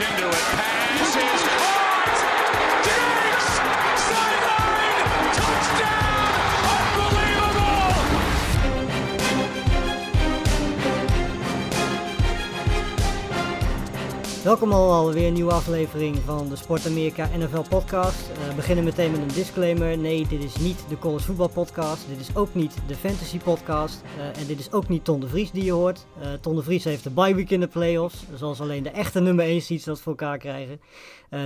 into it. Welkom allemaal weer een nieuwe aflevering van de Sport Amerika NFL podcast. Eh, we beginnen meteen met een disclaimer. Nee, dit is niet de college voetbal podcast. Dit is ook niet de fantasy podcast. Eh, en dit is ook niet Ton de Vries die je hoort. Eh Ton de Vries heeft de bye week in de playoffs. Zoals alleen de echte nummer 1 seeds dat voor elkaar krijgen.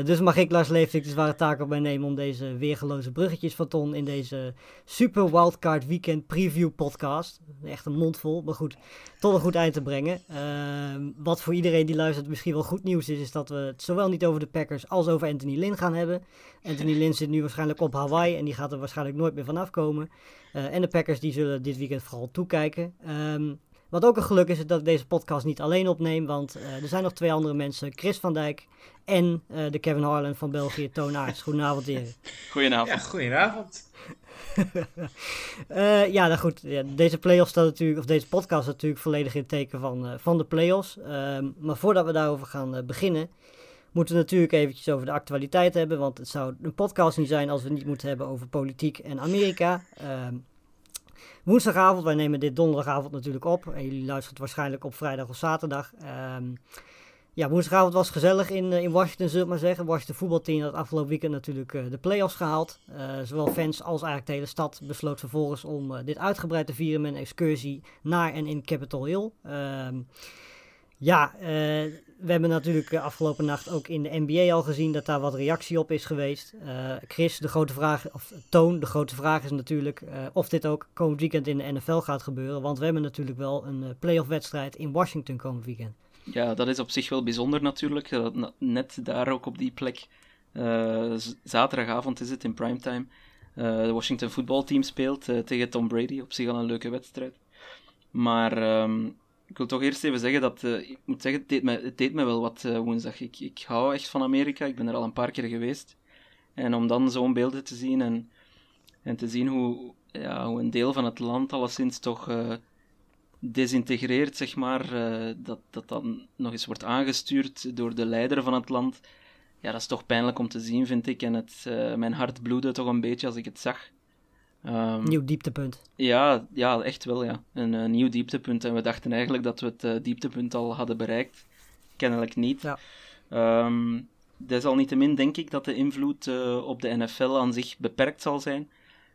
Dus mag ik Lars Leeftik de zware taak op mij nemen om deze weergeloze bruggetjes van Ton in deze super wildcard weekend preview podcast. Echt een mond vol, maar goed, tot een goed eind te brengen. Ehm, wat voor iedereen die luistert misschien wel goed nieuws is, is dat we het zowel niet over de Packers als over Anthony Lynn gaan hebben. Anthony Lynn zit nu waarschijnlijk op Hawaii en die gaat er waarschijnlijk nooit meer vanaf komen. Eh, en de Packers die zullen dit weekend vooral toekijken. Ehm, wat ook een geluk is, is dat ik deze podcast niet alleen opneem, want eh, er zijn nog twee andere mensen. Chris van Dijk en eh, de Kevin Harlan van België, Toon Aerts. Goedenavond heren. Goedenavond. Ja, goedenavond. Eh, ja, nou goed. Ja, deze playoffs staat natuurlijk, of deze podcast staat natuurlijk volledig in het teken van, eh, van de playoffs. Ehm, maar voordat we daarover gaan eh, beginnen, moeten we natuurlijk eventjes over de actualiteit hebben. Want het zou een podcast niet zijn als we het niet moeten hebben over politiek en Amerika. Ehm, woensdagavond, wij nemen dit donderdagavond natuurlijk op. En jullie luisteren waarschijnlijk op vrijdag of zaterdag. Ja, woensdagavond was gezellig in, eh, in Washington, zullen we maar zeggen. Washington voetbalteam had afgelopen weekend natuurlijk eh, de playoffs gehaald. Eh, zowel fans als eigenlijk de hele stad besloot vervolgens om dit uitgebreid te vieren met een excursie naar en in Capitol Hill. Ehm, ja, we hebben natuurlijk afgelopen nacht ook in de NBA al gezien dat daar wat reactie op is geweest. Chris, de grote vraag, of Toon, de grote vraag is natuurlijk of dit ook komend weekend in de NFL gaat gebeuren. Want we hebben natuurlijk wel een playoff wedstrijd in Washington komend weekend. Ja, dat is op zich wel bijzonder natuurlijk. Dat net daar ook op die plek. eh, zaterdagavond is het in primetime. eh de Washington voetbalteam speelt eh, tegen Tom Brady. Op zich al een leuke wedstrijd. Maar ehm, ik wil toch eerst even zeggen dat. ik moet zeggen, het deed me, het deed me wel wat woensdag. Ik, ik hou echt van Amerika. Ik ben er al een paar keer geweest. En om dan zo'n beelden te zien en, en te zien hoe, ja, hoe een deel van het land alleszins toch. Desintegreert, zeg maar, eh, dat dat dan nog eens wordt aangestuurd door de leider van het land. Ja, dat is toch pijnlijk om te zien, vind ik. En het, eh, mijn hart bloedde toch een beetje als ik het zag. Ehm, Nieuw dieptepunt. ja, ja, echt wel, ja. Een eh, nieuw dieptepunt. En we dachten eigenlijk dat we het dieptepunt al hadden bereikt. Kennelijk niet. Ja. Ehm, desalniettemin denk ik dat de invloed op de NFL aan zich beperkt zal zijn.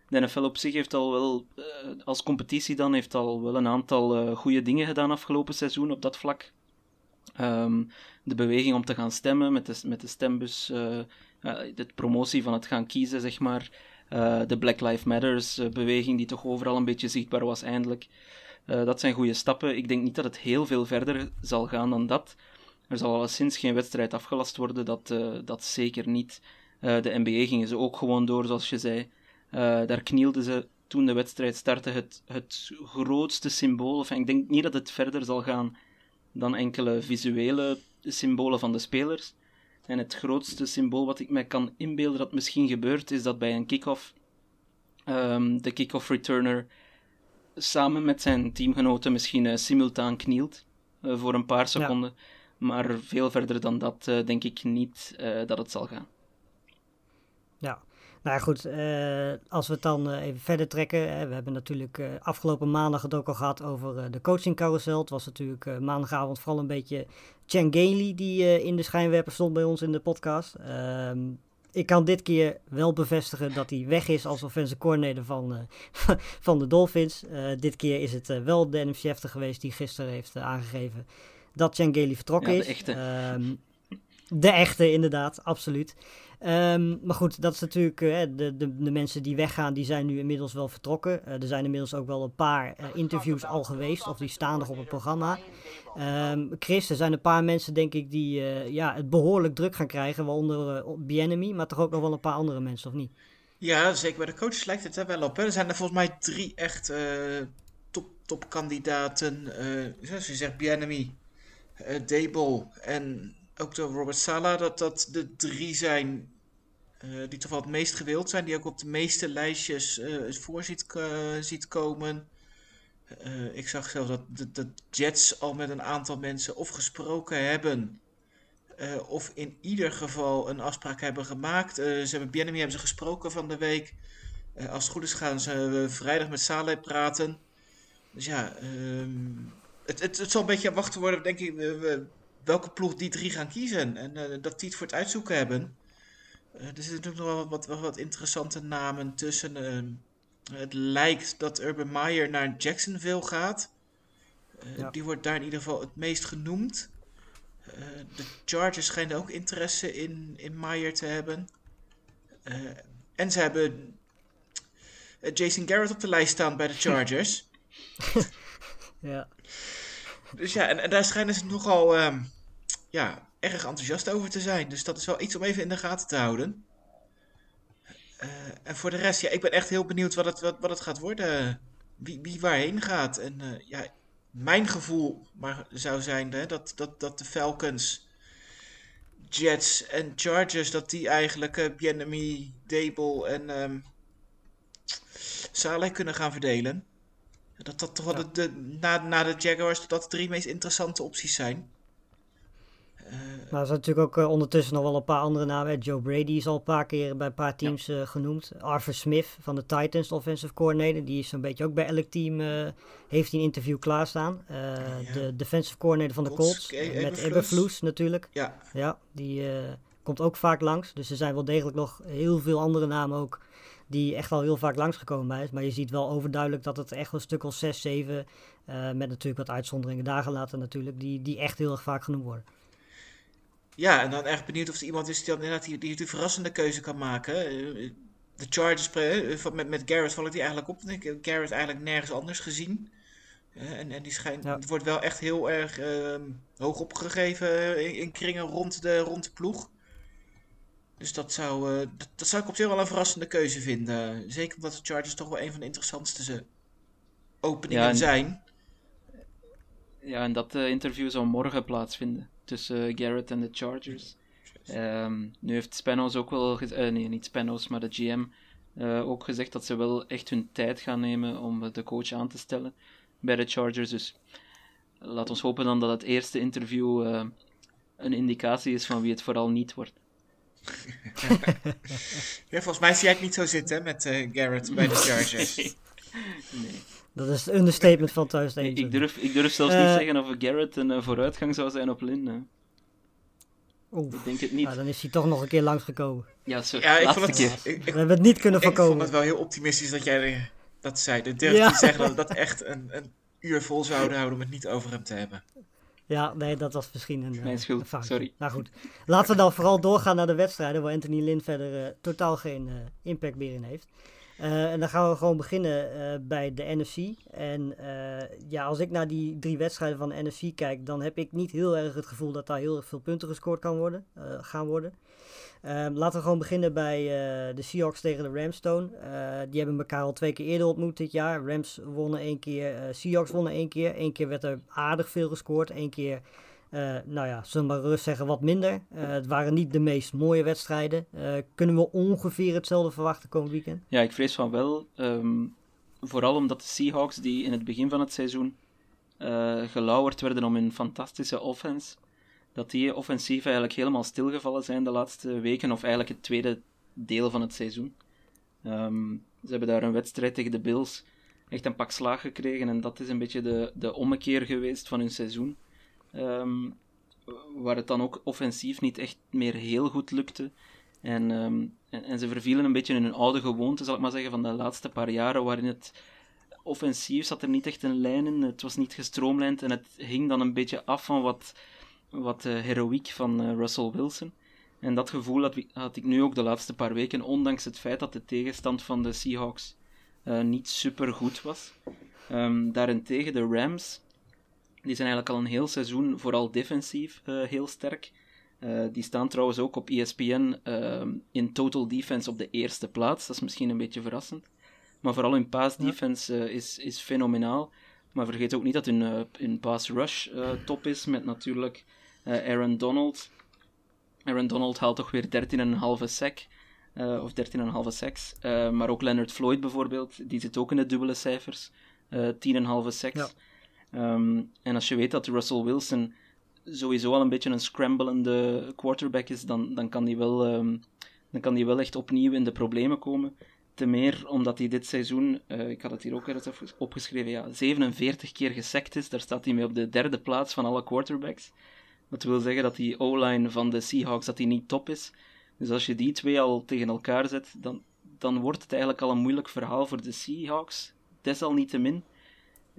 De NFL op zich heeft al wel, eh, als competitie dan, heeft al wel een aantal eh goede dingen gedaan afgelopen seizoen op dat vlak. Ehm, de beweging om te gaan stemmen met de, met de stembus, eh, de promotie van het gaan kiezen, zeg maar. De Black Lives Matters beweging die toch overal een beetje zichtbaar was eindelijk. Dat zijn goede stappen. Ik denk niet dat het heel veel verder zal gaan dan dat. Er zal alleszins geen wedstrijd afgelast worden, dat, dat zeker niet. De NBA gingen ze ook gewoon door, zoals je zei. Eh, daar knielden ze toen de wedstrijd startte het, het grootste symbool. Of ik denk niet dat het verder zal gaan dan enkele visuele symbolen van de spelers. En het grootste symbool wat ik me kan inbeelden dat misschien gebeurt, is dat bij een kick-off ehm, de kick-off returner samen met zijn teamgenoten misschien eh, simultaan knielt eh, voor een paar seconden. Maar veel verder dan dat denk ik niet dat het zal gaan. Nou ja, goed. eh, als we het dan eh, even verder trekken. Hè, we hebben natuurlijk eh, afgelopen maandag het ook al gehad over eh, de coaching carousel. Het was natuurlijk eh, maandagavond vooral een beetje Chen Gailey die eh, in de schijnwerper stond bij ons in de podcast. Ehm, ik kan dit keer wel bevestigen dat hij weg is als offensive coordinator van, eh, van de Dolphins. Eh, dit keer is het eh, wel de NFC geweest die gisteren heeft eh, aangegeven dat Chen Gailey vertrokken Ja, de is. echte. Ehm, de echte, inderdaad, absoluut. Ehm, maar goed, dat is natuurlijk, eh, de, de, de mensen die weggaan, die zijn nu inmiddels wel vertrokken. Eh, er zijn inmiddels ook wel een paar eh, interviews al geweest, of die staan nog op het programma. Ehm, Chris, er zijn een paar mensen, denk ik, die ja, het behoorlijk druk gaan krijgen, waaronder uh, Bienemy, maar toch ook nog wel een paar andere mensen, of niet? Ja, zeker bij de coaches lijkt het er wel op. Er zijn er volgens mij drie echt top, topkandidaten. eh, zoals je zegt, Bienemy, eh Dable en ook de Robert Sala. Dat dat de drie zijn eh, die toch wel het meest gewild zijn. Die ook op de meeste lijstjes eh, voor ziet, ko- ziet komen. Eh, ik zag zelfs dat de, Jets al met een aantal mensen of gesproken hebben. of in ieder geval een afspraak hebben gemaakt. Ze hebben Biennemi hebben ze gesproken van de week. Als het goed is gaan ze vrijdag met Saleh praten. Dus ja, ehm, het, het, het zal een beetje wachten worden, denk ik, welke ploeg die drie gaan kiezen. En dat die het voor het uitzoeken hebben. er zitten natuurlijk nog wel wat, wat, wat interessante namen tussen. Ehm, het lijkt dat Urban Meyer naar Jacksonville gaat. Die wordt daar in ieder geval het meest genoemd. Eh, de Chargers schijnen ook interesse in, in Meyer te hebben. Eh, en ze hebben eh, Jason Garrett op de lijst staan bij de Chargers. ja. Dus ja, en, en, daar schijnen ze nogal um, ja, erg enthousiast over te zijn. Dus dat is wel iets om even in de gaten te houden. Uh, en voor de rest, ja, ik ben echt heel benieuwd wat het, wat, wat het gaat worden. Wie, wie waarheen gaat. En uh, ja, mijn gevoel maar zou zijn hè, dat, dat, dat de Falcons, Jets en Chargers, dat die eigenlijk uh, Biennemi, Dable en um, Saleh kunnen gaan verdelen. Dat dat toch wel de, de, na, na de Jaguars dat de drie meest interessante opties zijn. Uh, maar er zijn natuurlijk ook uh, ondertussen nog wel een paar andere namen. Joe Brady is al een paar keer bij een paar teams ja. uh, genoemd. Arthur Smith van de Titans, offensive coordinator. Die is zo'n beetje ook bij elk team, heeft hij een interview klaarstaan. Ja. De defensive coordinator van de Colts, Colts met Eberflus natuurlijk. Ja, ja die komt ook vaak langs. Dus er zijn wel degelijk nog heel veel andere namen ook die echt al heel vaak langsgekomen is. Maar je ziet wel overduidelijk dat het echt een stuk of 6, 7, met natuurlijk wat uitzonderingen daar gelaten natuurlijk, die, die echt heel erg vaak genoemd worden. Ja, en dan echt benieuwd of er iemand is die dan inderdaad die, die, die verrassende keuze kan maken. De Chargers met, met Garrett val ik die eigenlijk op. Ik heb Garrett eigenlijk nergens anders gezien. En, en die schijnt, ja. het wordt wel echt heel erg uh, hoog opgegeven in, in, kringen rond de, rond de ploeg. Dus dat zou, uh, dat, dat, zou ik op zich wel een verrassende keuze vinden. Zeker omdat de Chargers toch wel een van de interessantste openingen ja, en, zijn. Ja, en dat uh, interview zou morgen plaatsvinden tussen Garrett en de Chargers. Um, nu heeft Spanos ook wel, uh, nee, niet Spanos, maar de GM ook gezegd dat ze wel echt hun tijd gaan nemen om de coach aan te stellen bij de Chargers. Dus laat ons hopen dan dat het eerste interview uh, een indicatie is van wie het vooral niet wordt. ja, volgens mij zie jij het niet zo zitten met Garrett bij de Chargers. nee. nee. Dat is het understatement van thuis. Ik, ik, durf, ik durf zelfs uh, niet zeggen of Garrett een uh, vooruitgang zou zijn op Lin. Oeh, ik denk het niet. Nou, dan is hij toch nog een keer langsgekomen. Ja, zo, ja, ik vond het, keer. Ik, We hebben het niet kunnen voorkomen. Ik vond het wel heel optimistisch dat jij dat zei. Ik durf ja. niet zeggen dat we dat echt een, een uur vol zouden houden om het niet over hem te hebben. Ja, nee, dat was misschien een, Mijn schuld, een sorry. Nou goed, laten we dan vooral doorgaan naar de wedstrijden waar Anthony Lin verder uh, totaal geen uh, impact meer in heeft. Uh, en dan gaan we gewoon beginnen uh, bij de NFC. En uh, ja, als ik naar die drie wedstrijden van de NFC kijk, dan heb ik niet heel erg het gevoel dat daar heel erg veel punten gescoord kan worden, gaan worden. Ehm, laten we gewoon beginnen bij de Seahawks tegen de Rams toon. die hebben elkaar al twee keer eerder ontmoet dit jaar. Rams wonnen één keer, Seahawks wonnen één keer. Eén keer werd er aardig veel gescoord, één keer nou ja, zullen we maar rust zeggen wat minder. Uh, het waren niet de meest mooie wedstrijden. Uh, kunnen we ongeveer hetzelfde verwachten komend weekend? Ja, ik vrees van wel. Um, vooral omdat de Seahawks, die in het begin van het seizoen gelauwerd werden om hun fantastische offense, dat die offensief eigenlijk helemaal stilgevallen zijn de laatste weken, of eigenlijk het tweede deel van het seizoen. Um, ze hebben daar een wedstrijd tegen de Bills echt een pak slaag gekregen en dat is een beetje de, de ommekeer geweest van hun seizoen. Um, waar het dan ook offensief niet echt meer heel goed lukte. En, um, en, en, ze vervielen een beetje in hun oude gewoonte, zal ik maar zeggen, van de laatste paar jaren, waarin het offensief zat er niet echt een lijn in, het was niet gestroomlijnd en het hing dan een beetje af van wat, wat uh, heroïek van uh, Russell Wilson. En dat gevoel had, had, ik nu ook de laatste paar weken, ondanks het feit dat de tegenstand van de Seahawks uh, niet super goed was. Um, daarentegen de Rams, die zijn eigenlijk al een heel seizoen, vooral defensief, uh, heel sterk. Uh, die staan trouwens ook op ESPN uh, in total defense op de eerste plaats. Dat is misschien een beetje verrassend. Maar vooral hun pass defense ja. is, is fenomenaal. Maar vergeet ook niet dat hun, hun pass rush top is, met natuurlijk Aaron Donald. Aaron Donald haalt toch weer 13,5 sack. of 13,5 sacks. maar ook Leonard Floyd bijvoorbeeld, die zit ook in de dubbele cijfers. 10,5 sacks. Ja. Um, en als je weet dat Russell Wilson sowieso al een beetje een scramblende quarterback is, dan, dan, kan die wel, ehm, dan kan die wel echt opnieuw in de problemen komen. Te meer omdat hij dit seizoen, eh, ik had het hier ook eens opgeschreven, ja, 47 keer gesekt is. Daar staat hij mee op de derde plaats van alle quarterbacks. Dat wil zeggen dat die O-line van de Seahawks dat die niet top is. Dus als je die twee al tegen elkaar zet, dan, dan wordt het eigenlijk al een moeilijk verhaal voor de Seahawks. Desalniettemin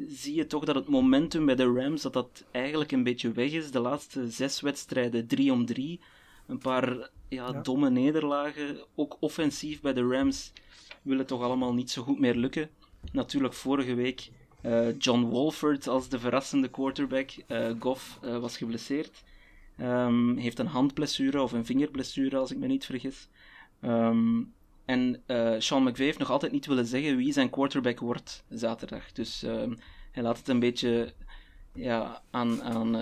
zie je toch dat het momentum bij de Rams dat dat eigenlijk een beetje weg is. De laatste zes wedstrijden 3 om 3. Een paar ja, domme nederlagen. Ook offensief bij de Rams wil het toch allemaal niet zo goed meer lukken. Natuurlijk vorige week uh, John Wolford als de verrassende quarterback. Uh, Goff uh, was geblesseerd. Um, heeft een handblessure of een vingerblessure, als ik me niet vergis. Um, en Sean McVay heeft nog altijd niet willen zeggen wie zijn quarterback wordt zaterdag. Dus um, hij laat het een beetje ja, aan, aan,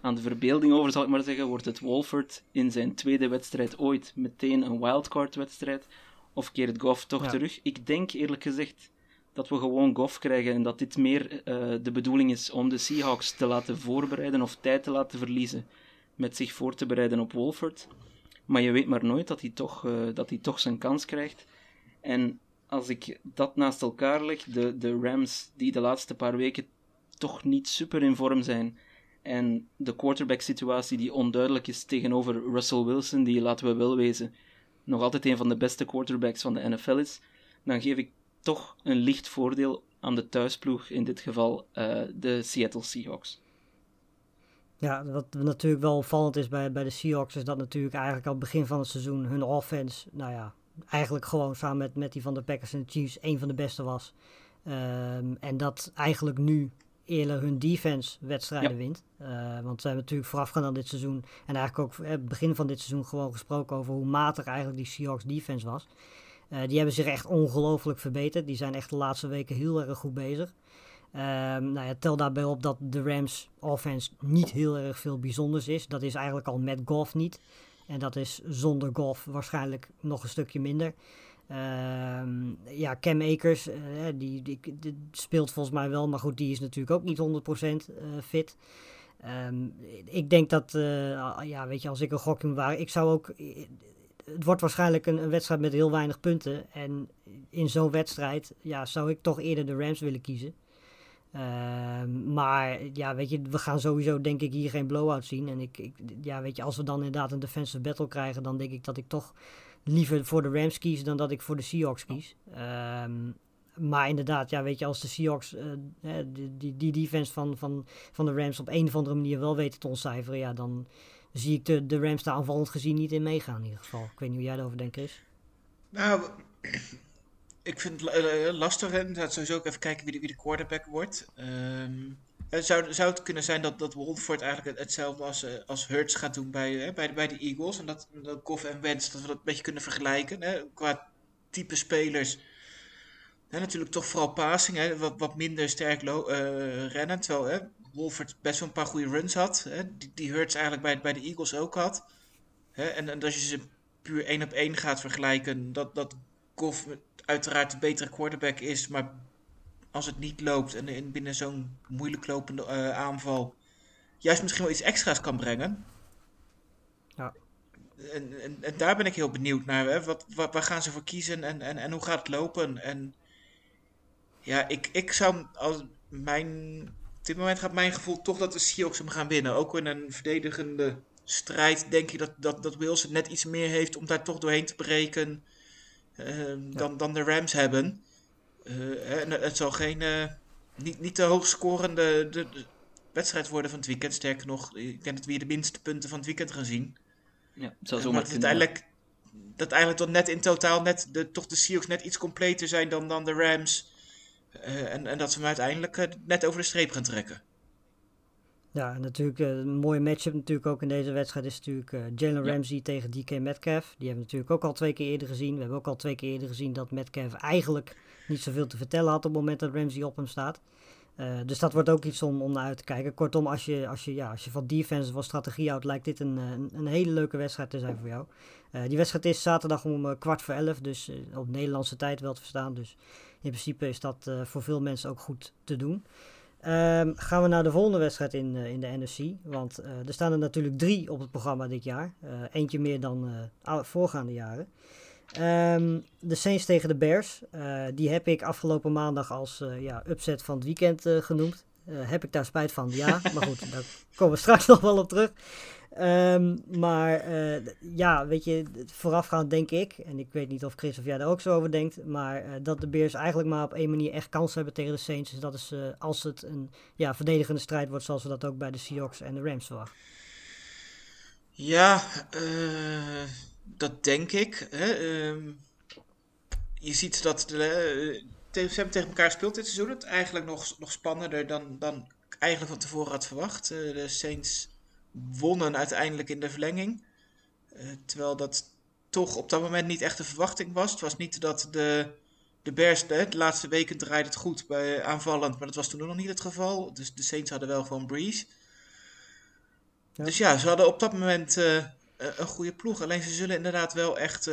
aan de verbeelding over, zal ik maar zeggen. Wordt het Wolford in zijn tweede wedstrijd ooit meteen een wildcard-wedstrijd? Of keert Goff toch terug? Ik denk eerlijk gezegd dat we gewoon Goff krijgen en dat dit meer uh, de bedoeling is om de Seahawks te laten voorbereiden of tijd te laten verliezen met zich voor te bereiden op Wolford. Maar je weet maar nooit dat hij toch, uh, dat hij toch zijn kans krijgt. En als ik dat naast elkaar leg, de, de Rams die de laatste paar weken toch niet super in vorm zijn. En de quarterback situatie die onduidelijk is tegenover Russell Wilson, die laten we wel wezen, nog altijd een van de beste quarterbacks van de NFL is, dan geef ik toch een licht voordeel aan de thuisploeg, in dit geval uh, de Seattle Seahawks. Ja, wat natuurlijk wel opvallend is bij, bij de Seahawks, is dat natuurlijk eigenlijk al begin van het seizoen hun offense, nou ja, eigenlijk gewoon samen met, met die van de Packers en de Chiefs, een van de beste was. Um, en dat eigenlijk nu eerder hun defense wedstrijden ja. wint. Uh, want ze hebben natuurlijk voorafgaand aan dit seizoen en eigenlijk ook het begin van dit seizoen gewoon gesproken over hoe matig eigenlijk die Seahawks defense was. Uh, die hebben zich echt ongelooflijk verbeterd. Die zijn echt de laatste weken heel erg goed bezig. Um, nou ja, tel daarbij op dat de Rams offense niet heel erg veel bijzonders is. Dat is eigenlijk al met golf niet. En dat is zonder golf waarschijnlijk nog een stukje minder. Um, ja, Cam Akers, uh, die, die, speelt volgens mij wel, maar goed, die is natuurlijk ook niet 100% uh, fit. Um, ik denk dat, uh, ja, weet je, als ik een gokje waren, ik zou ook. Het wordt waarschijnlijk een, een, wedstrijd met heel weinig punten. En in zo'n wedstrijd, ja, zou ik toch eerder de Rams willen kiezen. Uh, maar ja, weet je, we gaan sowieso denk ik hier geen blowout zien. En ik, ik, ja, weet je, als we dan inderdaad een defensive battle krijgen, dan denk ik dat ik toch liever voor de Rams kies dan dat ik voor de Seahawks kies. Um, maar inderdaad, ja, weet je, als de Seahawks die, die, die defense van, van, van de Rams op een of andere manier wel weten te ontcijferen, ja, dan zie ik de, de Rams daar aanvallend gezien niet in meegaan in ieder geval. Ik weet niet hoe jij daarover denkt, Chris. Nou, ik vind het lastig. Hè? sowieso ook even kijken wie de, de quarterback wordt. Um, zou, zou het kunnen zijn dat, dat Wolford eigenlijk hetzelfde als, als Hurts gaat doen bij, bij, bij de Eagles? En dat, dat Goff en Wentz, dat we dat een beetje kunnen vergelijken. Hè? Qua type spelers. Hè, natuurlijk toch vooral passing, hè? Wat, wat minder sterk uh, rennen. Terwijl hè, Wolford best wel een paar goede runs had. Hè? Die, die Hurts eigenlijk bij, bij de Eagles ook had. Hè? En, en als je ze puur één op één gaat vergelijken, dat, dat Goff uiteraard de betere quarterback is, maar als het niet loopt en in, binnen zo'n moeilijk lopende uh, aanval juist misschien wel iets extra's kan brengen. Ja. En, en, en daar ben ik heel benieuwd naar. Hè? Wat, wat, waar gaan ze voor kiezen en, en, en hoe gaat het lopen? En ja, ik, ik zou als mijn. Op dit moment gaat mijn gevoel toch dat de Seahawks hem gaan winnen. Ook in een verdedigende strijd denk ik dat, dat, dat Wilson net iets meer heeft om daar toch doorheen te breken. Uh, dan, ja. dan de Rams hebben. En het zal geen, uh, niet, niet de hoogscorende de, de wedstrijd worden van het weekend. Sterker nog, ik denk dat we hier de minste punten van het weekend gaan zien. Ja, zal dat uiteindelijk, dat eigenlijk tot net in totaal net de, toch de Seahawks net iets completer zijn dan, dan de Rams. Uh, en, en dat ze hem uiteindelijk net over de streep gaan trekken. Ja, natuurlijk uh, een mooie matchup natuurlijk ook in deze wedstrijd is natuurlijk uh, Jalen Ramsey tegen DK Metcalf. Die hebben we natuurlijk ook al twee keer eerder gezien. We hebben ook al twee keer eerder gezien dat Metcalf eigenlijk niet zoveel te vertellen had op het moment dat Ramsey op hem staat. Uh, dus dat wordt ook iets om, om naar uit te kijken. Kortom, als je, als je, ja, als je van defense of van strategie houdt, lijkt dit een, een, een, hele leuke wedstrijd te zijn voor jou. die wedstrijd is zaterdag om kwart voor elf, dus op Nederlandse tijd wel te verstaan. Dus in principe is dat voor veel mensen ook goed te doen. Ehm, gaan we naar de volgende wedstrijd in, eh, in de NFC. Want eh, er staan er natuurlijk drie op het programma dit jaar. Eh, eentje meer dan voorgaande jaren. Ehm, de Saints tegen de Bears. Die heb ik afgelopen maandag als ja, upset van het weekend genoemd. Eh, heb ik daar spijt van? Ja, maar goed, daar komen we straks nog wel op terug. Ehm, maar eh, ja, weet je, voorafgaand denk ik, en ik weet niet of Chris of jij daar ook zo over denkt, maar eh, dat de Bears eigenlijk maar op één manier echt kans hebben tegen de Saints. Dus dat is als het een ja, verdedigende strijd wordt, zoals we dat ook bij de Seahawks en de Rams verwachten. Ja, dat denk ik. Hè. Ehm, je ziet dat de, ze hebben tegen elkaar gespeeld dit seizoen. Het eigenlijk nog, nog spannender dan, dan ik eigenlijk van tevoren had verwacht. Eh, de Saints wonnen uiteindelijk in de verlenging. Eh, terwijl dat toch op dat moment niet echt de verwachting was. Het was niet dat de, de Bears de, de laatste weken draaide het goed bij aanvallend, maar dat was toen nog niet het geval. Dus de Saints hadden wel gewoon Breeze. Ja. Dus ja, ze hadden op dat moment eh, een goede ploeg. Alleen ze zullen inderdaad wel echt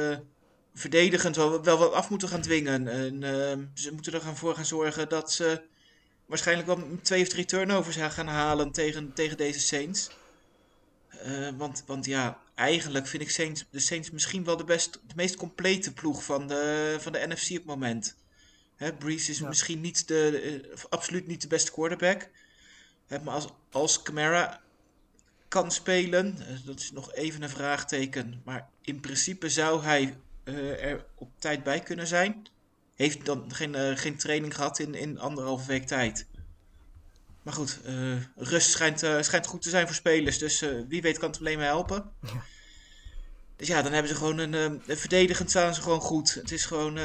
verdedigend wel, wel wat af moeten gaan dwingen. En eh, ze moeten er gaan voor gaan zorgen dat ze waarschijnlijk wel twee of drie turnovers gaan halen tegen, tegen deze Saints. Eh, want, want ja, eigenlijk vind ik Saints, de Saints misschien wel de, best, de meest complete ploeg van de, van de NFC op het moment. Hè, Breeze is Ja. misschien niet de, eh, absoluut niet de beste quarterback. Hè, maar als, als Camara kan spelen, eh, dat is nog even een vraagteken. Maar in principe zou hij eh, er op tijd bij kunnen zijn. Heeft dan geen, eh, geen training gehad in, in anderhalve week tijd. Maar goed, eh, rust schijnt, schijnt goed te zijn voor spelers. Dus wie weet kan het alleen maar helpen. Dus ja, dan hebben ze gewoon een... verdedigend staan ze gewoon goed. Het is gewoon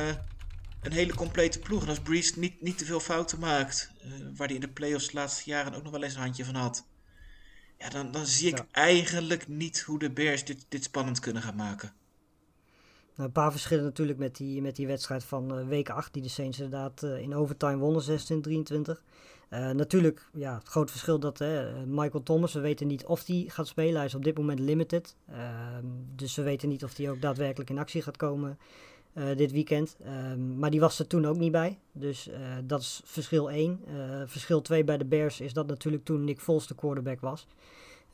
een hele complete ploeg. En als Breeze niet, niet te veel fouten maakt... waar hij in de playoffs de laatste jaren ook nog wel eens een handje van had... Ja, dan, dan zie ik Ja. eigenlijk niet hoe de Bears dit, dit spannend kunnen gaan maken. Nou, een paar verschillen natuurlijk met die, met die wedstrijd van eh, week 8, die de Saints inderdaad eh, in overtime wonnen, 16-23. Eh, natuurlijk, ja, het grote verschil dat eh, Michael Thomas, we weten niet of hij gaat spelen. Hij is op dit moment limited. Ehm, dus we weten niet of hij ook daadwerkelijk in actie gaat komen dit weekend. Ehm, maar die was er toen ook niet bij. Dus dat is verschil 1. Eh, verschil 2 bij de Bears is dat natuurlijk toen Nick Foles de quarterback was.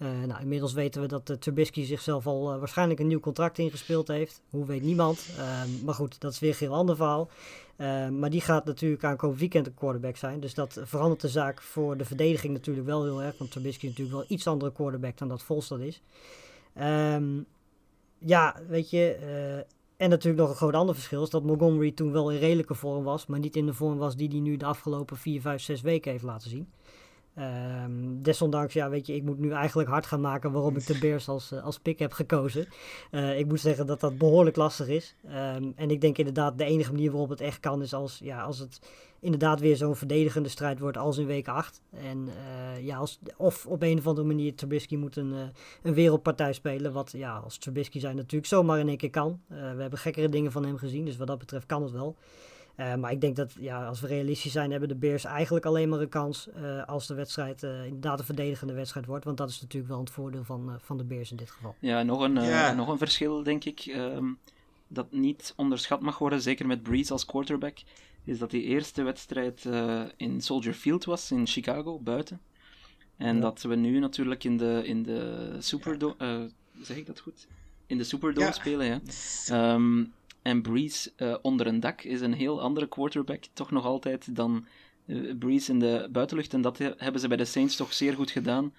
Eh, nou, inmiddels weten we dat uh, Trubisky zichzelf al uh, waarschijnlijk een nieuw contract ingespeeld heeft. Hoe weet niemand. Uh, maar goed, dat is weer een heel ander verhaal. Uh, maar die gaat natuurlijk aankomend weekend een quarterback zijn. Dus dat verandert de zaak voor de verdediging natuurlijk wel heel erg. Want Trubisky is natuurlijk wel iets andere quarterback dan dat Foles dat is. Um, ja, weet je... En natuurlijk nog een groot ander verschil is dat Montgomery toen wel in redelijke vorm was. Maar niet in de vorm was die hij nu de afgelopen 4, 5, 6 weken heeft laten zien. Um, desondanks, ja, weet je, ik moet nu eigenlijk hard gaan maken waarom ik de Bears als, uh, als pick heb gekozen. Uh, ik moet zeggen dat dat behoorlijk lastig is. Um, en ik denk inderdaad, de enige manier waarop het echt kan is als, ja, als het inderdaad weer zo'n verdedigende strijd wordt als in week 8. En uh, ja, als, of op een of andere manier Trubisky moet een, een wereldpartij spelen. Wat ja, als Trubisky zijn natuurlijk zomaar in één keer kan. we hebben gekkere dingen van hem gezien, dus wat dat betreft kan het wel. Uh, maar ik denk dat ja, als we realistisch zijn, hebben de Bears eigenlijk alleen maar een kans uh, als de wedstrijd uh, inderdaad een verdedigende wedstrijd wordt. Want dat is natuurlijk wel het voordeel van, van de Bears in dit geval. Ja, nog een, nog een verschil denk ik um, dat niet onderschat mag worden, zeker met Breeze als quarterback, is dat die eerste wedstrijd uh, in Soldier Field was in Chicago, buiten. En ja. dat we nu natuurlijk in de, in de Superdome, ja. zeg ik dat goed? In de Superdome ja. spelen, ja. Um, en Breeze uh, onder een dak is een heel andere quarterback, toch nog altijd, dan uh, Breeze in de buitenlucht. En dat hebben ze bij de Saints toch zeer goed gedaan.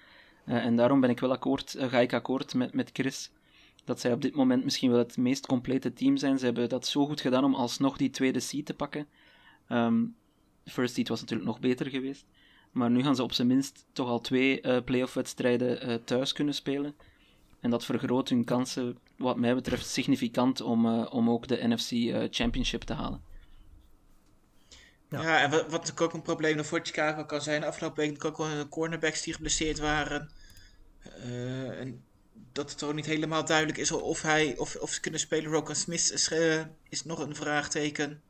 Uh, en daarom ben ik wel akkoord, ga ik akkoord met, met Chris. Dat zij op dit moment misschien wel het meest complete team zijn. Ze hebben dat zo goed gedaan om alsnog die tweede seed te pakken. Um, first seed was natuurlijk nog beter geweest. Maar nu gaan ze op zijn minst toch al twee playoff wedstrijden thuis kunnen spelen. En dat vergroot hun kansen, wat mij betreft, significant om, uh, om ook de NFC uh, Championship te halen. Ja, ja en wat, wat natuurlijk ook een probleem voor Chicago kan zijn, afgelopen week ook wel cornerbacks die geblesseerd waren. Uh, en dat het ook niet helemaal duidelijk is of, hij, of, of ze kunnen spelen. Rokan Smith is, is nog een vraagteken.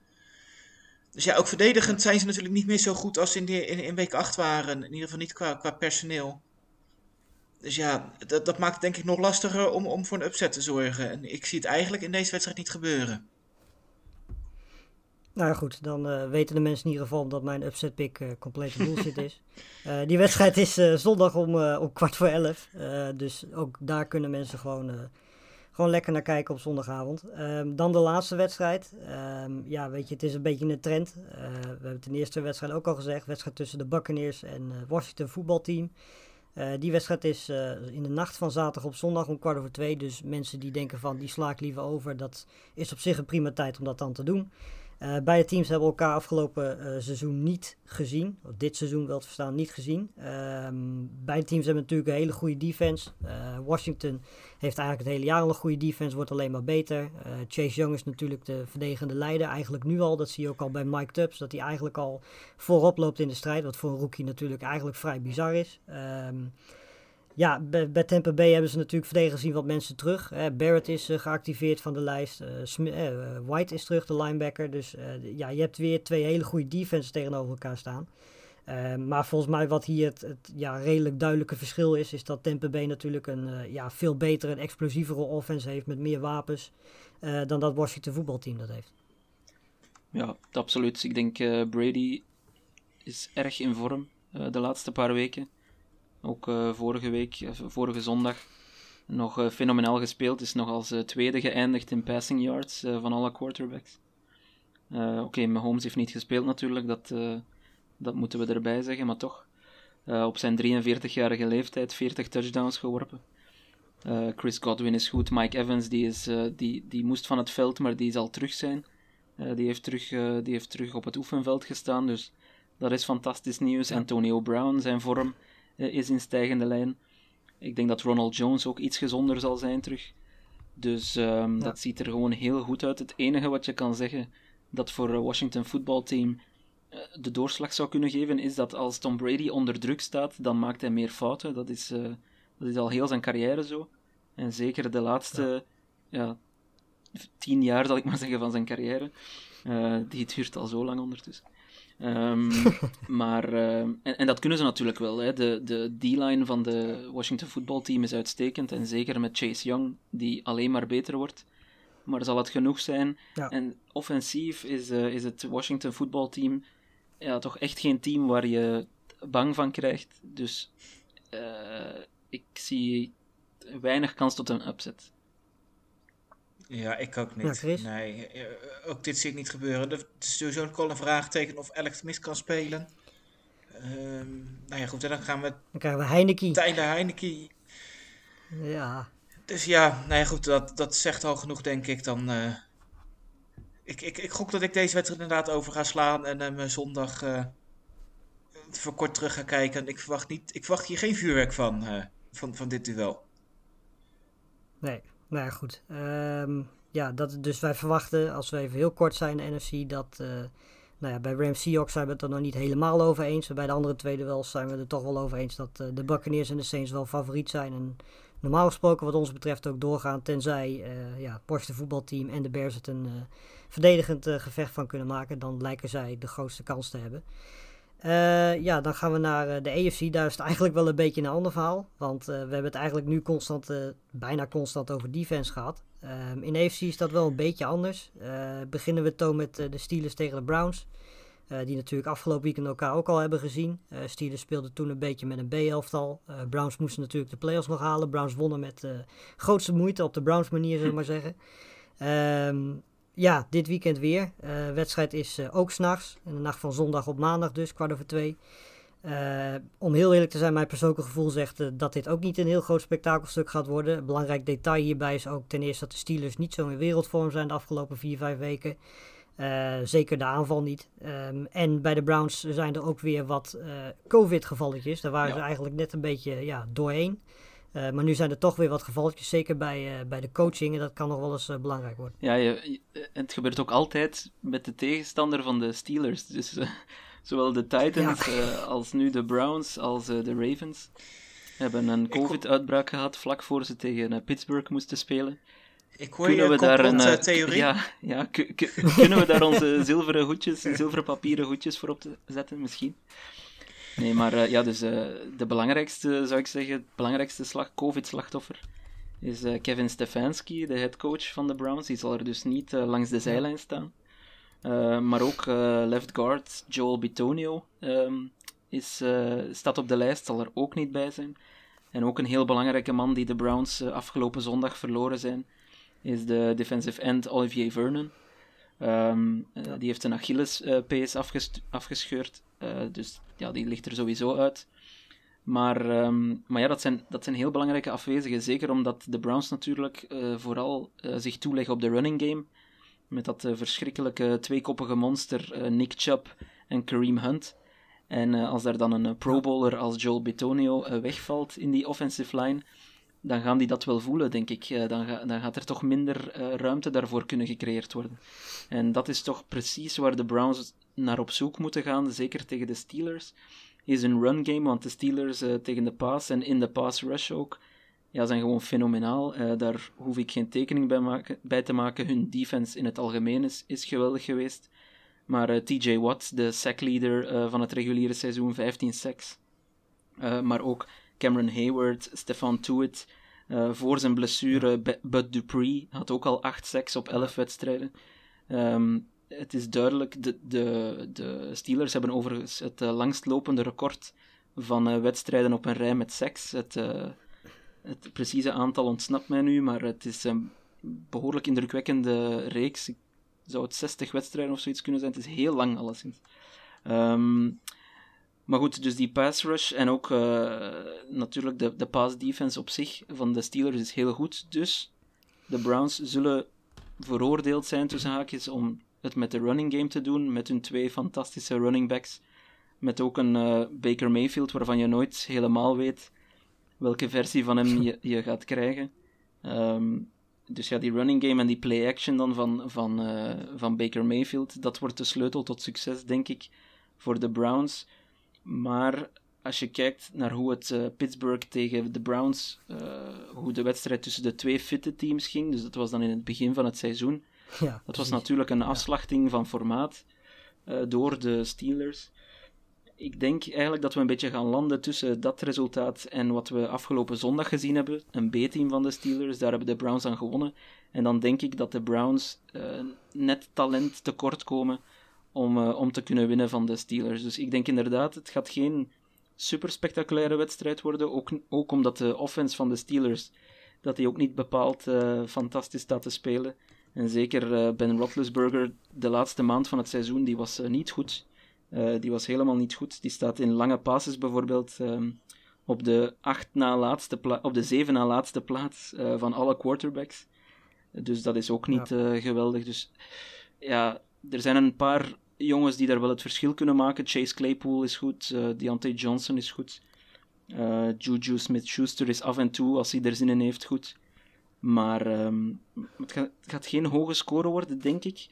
Dus ja, ook verdedigend zijn ze natuurlijk niet meer zo goed als in, die, in, in week 8 waren. In ieder geval niet qua, qua personeel. Dus ja, dat, dat maakt het denk ik nog lastiger om, om voor een upset te zorgen. En ik zie het eigenlijk in deze wedstrijd niet gebeuren. Nou ja, goed, dan uh, weten de mensen in ieder geval dat mijn upset pick uh, complete bullshit is. Uh, die wedstrijd is zondag om, om kwart voor elf. dus ook daar kunnen mensen gewoon, gewoon lekker naar kijken op zondagavond. Um, dan de laatste wedstrijd. Um, ja, weet je, het is een beetje een trend. we hebben het in de eerste wedstrijd ook al gezegd. Wedstrijd tussen de Buccaneers en Washington voetbalteam. Die wedstrijd is in de nacht van zaterdag op zondag om kwart over twee. Dus mensen die denken van die sla ik liever over. Dat is op zich een prima tijd om dat dan te doen. Uh, beide teams hebben elkaar afgelopen uh, seizoen niet gezien. Of dit seizoen wel te verstaan, niet gezien. Um, beide teams hebben natuurlijk een hele goede defense. Uh, Washington heeft eigenlijk het hele jaar al een goede defense, wordt alleen maar beter. Chase Young is natuurlijk de verdedigende leider, eigenlijk nu al. Dat zie je ook al bij Mike Tubbs, dat hij eigenlijk al voorop loopt in de strijd. Wat voor een rookie natuurlijk eigenlijk vrij bizar is. Um, ja, bij, bij Tampa Bay hebben ze natuurlijk verdedigend gezien wat mensen terug. Barrett is uh, geactiveerd van de lijst. Uh, White is terug, de linebacker. Dus ja, je hebt weer twee hele goede defenses tegenover elkaar staan. maar volgens mij wat hier het, het, ja, redelijk duidelijke verschil is, is dat Tampa Bay natuurlijk een ja, veel betere en explosievere offense heeft met meer wapens dan dat Washington voetbalteam dat heeft. Ja, absoluut. Ik denk Brady is erg in vorm de laatste paar weken. Ook uh, vorige week, uh, vorige zondag, nog uh, fenomenaal gespeeld. Is nog als tweede geëindigd in passing yards van alle quarterbacks. Oké, Mahomes heeft niet gespeeld natuurlijk, dat, dat moeten we erbij zeggen, maar toch. op zijn 43-jarige leeftijd 40 touchdowns geworpen. Chris Godwin is goed. Mike Evans die is, die, die moest van het veld, maar die zal terug zijn. die, heeft terug, die heeft terug op het oefenveld gestaan, dus dat is fantastisch nieuws. Antonio Brown, zijn vorm is in stijgende lijn. Ik denk dat Ronald Jones ook iets gezonder zal zijn terug. Dus um, ja. dat ziet er gewoon heel goed uit. Het enige wat je kan zeggen dat voor het Washington voetbalteam uh, de doorslag zou kunnen geven, is dat als Tom Brady onder druk staat, dan maakt hij meer fouten. Dat is, uh, dat is al heel zijn carrière zo. En zeker de laatste ja. ja tien jaar, zal ik maar zeggen, van zijn carrière. die duurt al zo lang ondertussen. Um, maar, uh, en, en, dat kunnen ze natuurlijk wel. Hè. De, de D-line van de Washington voetbalteam is uitstekend. En zeker met Chase Young, die alleen maar beter wordt. Maar zal het genoeg zijn? Ja. En offensief is, uh, is het Washington voetbalteam ja, toch echt geen team waar je bang van krijgt. Dus uh, ik zie weinig kans tot een upset. Ja, ik ook niet. Ja, nee, eh, ook dit zie ik niet gebeuren. Er is sowieso een vraagteken of Alex Smith kan spelen. Um, nou ja, goed, en dan gaan we... Dan krijgen we Heineken. Tyler Heineken. Ja. Dus ja, nou ja, goed, dat, dat zegt al genoeg, denk ik. Dan, uh, ik, ik, ik gok dat ik deze wedstrijd inderdaad over ga slaan en uh, zondag uh, voor kort terug ga kijken. Ik verwacht, niet, ik verwacht hier geen vuurwerk van, van, van dit duel. Nee, nou goed. Um, ja, dat, dus wij verwachten, als we even heel kort zijn, de NFC, dat... Uh, nou ja, bij Rams Seahawks zijn we het er nog niet helemaal over eens. Bij de andere twee duels zijn we er toch wel over eens dat uh, de Buccaneers en de Saints wel favoriet zijn. En normaal gesproken wat ons betreft ook doorgaan. Tenzij uh, ja, het voetbalteam en de Bears het een verdedigend gevecht van kunnen maken. Dan lijken zij de grootste kans te hebben. Uh, ja, dan gaan we naar uh, de EFC. Daar is het eigenlijk wel een beetje een ander verhaal. Want uh, we hebben het eigenlijk nu constant, bijna constant over defense gehad. Um, in de EFC is dat wel een beetje anders. beginnen we toon met de Steelers tegen de Browns. die natuurlijk afgelopen weekend elkaar ook al hebben gezien. Steelers speelden toen een beetje met een B-elftal. Browns moesten natuurlijk de playoffs nog halen. Browns wonnen met grootste moeite op de Browns manier, zullen maar zeggen. Um, ja, dit weekend weer. Uh, wedstrijd is uh, ook s'nachts. In de nacht van zondag op maandag dus, kwart over twee. Uh, om heel eerlijk te zijn, mijn persoonlijke gevoel zegt dat dit ook niet een heel groot spektakelstuk gaat worden. Een belangrijk detail hierbij is ook ten eerste dat de Steelers niet zo in wereldvorm zijn de afgelopen vier, vijf weken. zeker de aanval niet. Um, en bij de Browns zijn er ook weer wat COVID-gevalletjes. Daar waren ja. ze eigenlijk net een beetje ja, doorheen. Uh, maar nu zijn er toch weer wat gevalletjes, zeker bij, uh, bij de coaching. En dat kan nog wel eens uh, belangrijk worden. Ja, je, het gebeurt ook altijd met de tegenstander van de Steelers. Dus zowel de Titans ja. als nu de Browns als de Ravens hebben een COVID-uitbraak gehad vlak voor ze tegen Pittsburgh moesten spelen. Ik hoor kunnen we daar een theorie. Ja, ja kunnen we daar onze zilveren hoedjes, zilveren papieren hoedjes voor op te zetten, misschien? Nee, maar uh, ja, dus uh, de belangrijkste, zou ik zeggen, het belangrijkste slag, COVID-slachtoffer is uh, Kevin Stefanski, de headcoach van de Browns. Die zal er dus niet langs de zijlijn staan. Uh, maar ook uh, left guard Joel Bitonio um, is, uh, staat op de lijst, zal er ook niet bij zijn. En ook een heel belangrijke man die de Browns afgelopen zondag verloren zijn, is de defensive end Olivier Vernon. Um, ja. Die heeft een Achillespees afges afgescheurd, dus ja, die ligt er sowieso uit. Maar, um, maar ja, dat zijn, dat zijn heel belangrijke afwezigen. Zeker omdat de Browns natuurlijk uh, vooral uh, zich toeleggen op de running game. Met dat uh, verschrikkelijke tweekoppige monster Nick Chubb en Kareem Hunt. En als daar dan een pro bowler als Joel Betonio wegvalt in die offensive line, dan gaan die dat wel voelen, denk ik. dan, ga, dan gaat er toch minder ruimte daarvoor kunnen gecreëerd worden. En dat is toch precies waar de Browns naar op zoek moeten gaan, zeker tegen de Steelers is een run game, want de Steelers uh, tegen de pass en in de pass rush ook, ja, zijn gewoon fenomenaal. Daar hoef ik geen tekening bij, maken, bij, te maken. Hun defense in het algemeen is, is geweldig geweest. Maar TJ Watt, de sackleader van het reguliere seizoen, 15 sacks. maar ook Cameron Hayward, Stefan Tuitt, voor zijn blessure, Bud Dupree had ook al 8 sacks op 11 wedstrijden. Um, het is duidelijk, de, de, de Steelers hebben overigens het uh, langstlopende record van uh, wedstrijden op een rij met seks. Het, het precieze aantal ontsnapt mij nu, maar het is een behoorlijk indrukwekkende reeks. Ik zou het 60 wedstrijden of zoiets kunnen zijn. Het is heel lang alleszins. Um, maar goed, dus die pass rush en ook natuurlijk de, de pass defense op zich van de Steelers is heel goed. Dus de Browns zullen veroordeeld zijn tussen haakjes om het met de running game te doen, met hun twee fantastische running backs. Met ook een uh, Baker Mayfield waarvan je nooit helemaal weet welke versie van hem je, je gaat krijgen. Um, dus ja, die running game en die play action dan van, van, uh, van Baker Mayfield, dat wordt de sleutel tot succes, denk ik, voor de Browns. Maar als je kijkt naar hoe het uh, Pittsburgh tegen de Browns, hoe de wedstrijd tussen de twee fitte teams ging, dus dat was dan in het begin van het seizoen, ja, dat was natuurlijk een afslachting van formaat uh, door de Steelers. Ik denk eigenlijk dat we een beetje gaan landen tussen dat resultaat en wat we afgelopen zondag gezien hebben. Een B-team van de Steelers, daar hebben de Browns aan gewonnen. En dan denk ik dat de Browns net talent tekort komen om, uh, om te kunnen winnen van de Steelers. Dus ik denk inderdaad, het gaat geen super spectaculaire wedstrijd worden. Ook, ook omdat de offense van de Steelers dat die ook niet bepaald fantastisch staat te spelen. En zeker uh, Ben Roethlisberger, de laatste maand van het seizoen, die was uh, niet goed. Die was helemaal niet goed. Die staat in lange passes bijvoorbeeld um, op de acht na laatste op de zeven na laatste plaats van alle quarterbacks. Dus dat is ook niet ja. geweldig. Dus ja, er zijn een paar jongens die daar wel het verschil kunnen maken. Chase Claypool is goed, uh, Deontay Johnson is goed. Juju Smith-Schuster is af en toe, als hij er zin in heeft, goed. Maar um, het, gaat, gaat, geen hoge score worden, denk ik.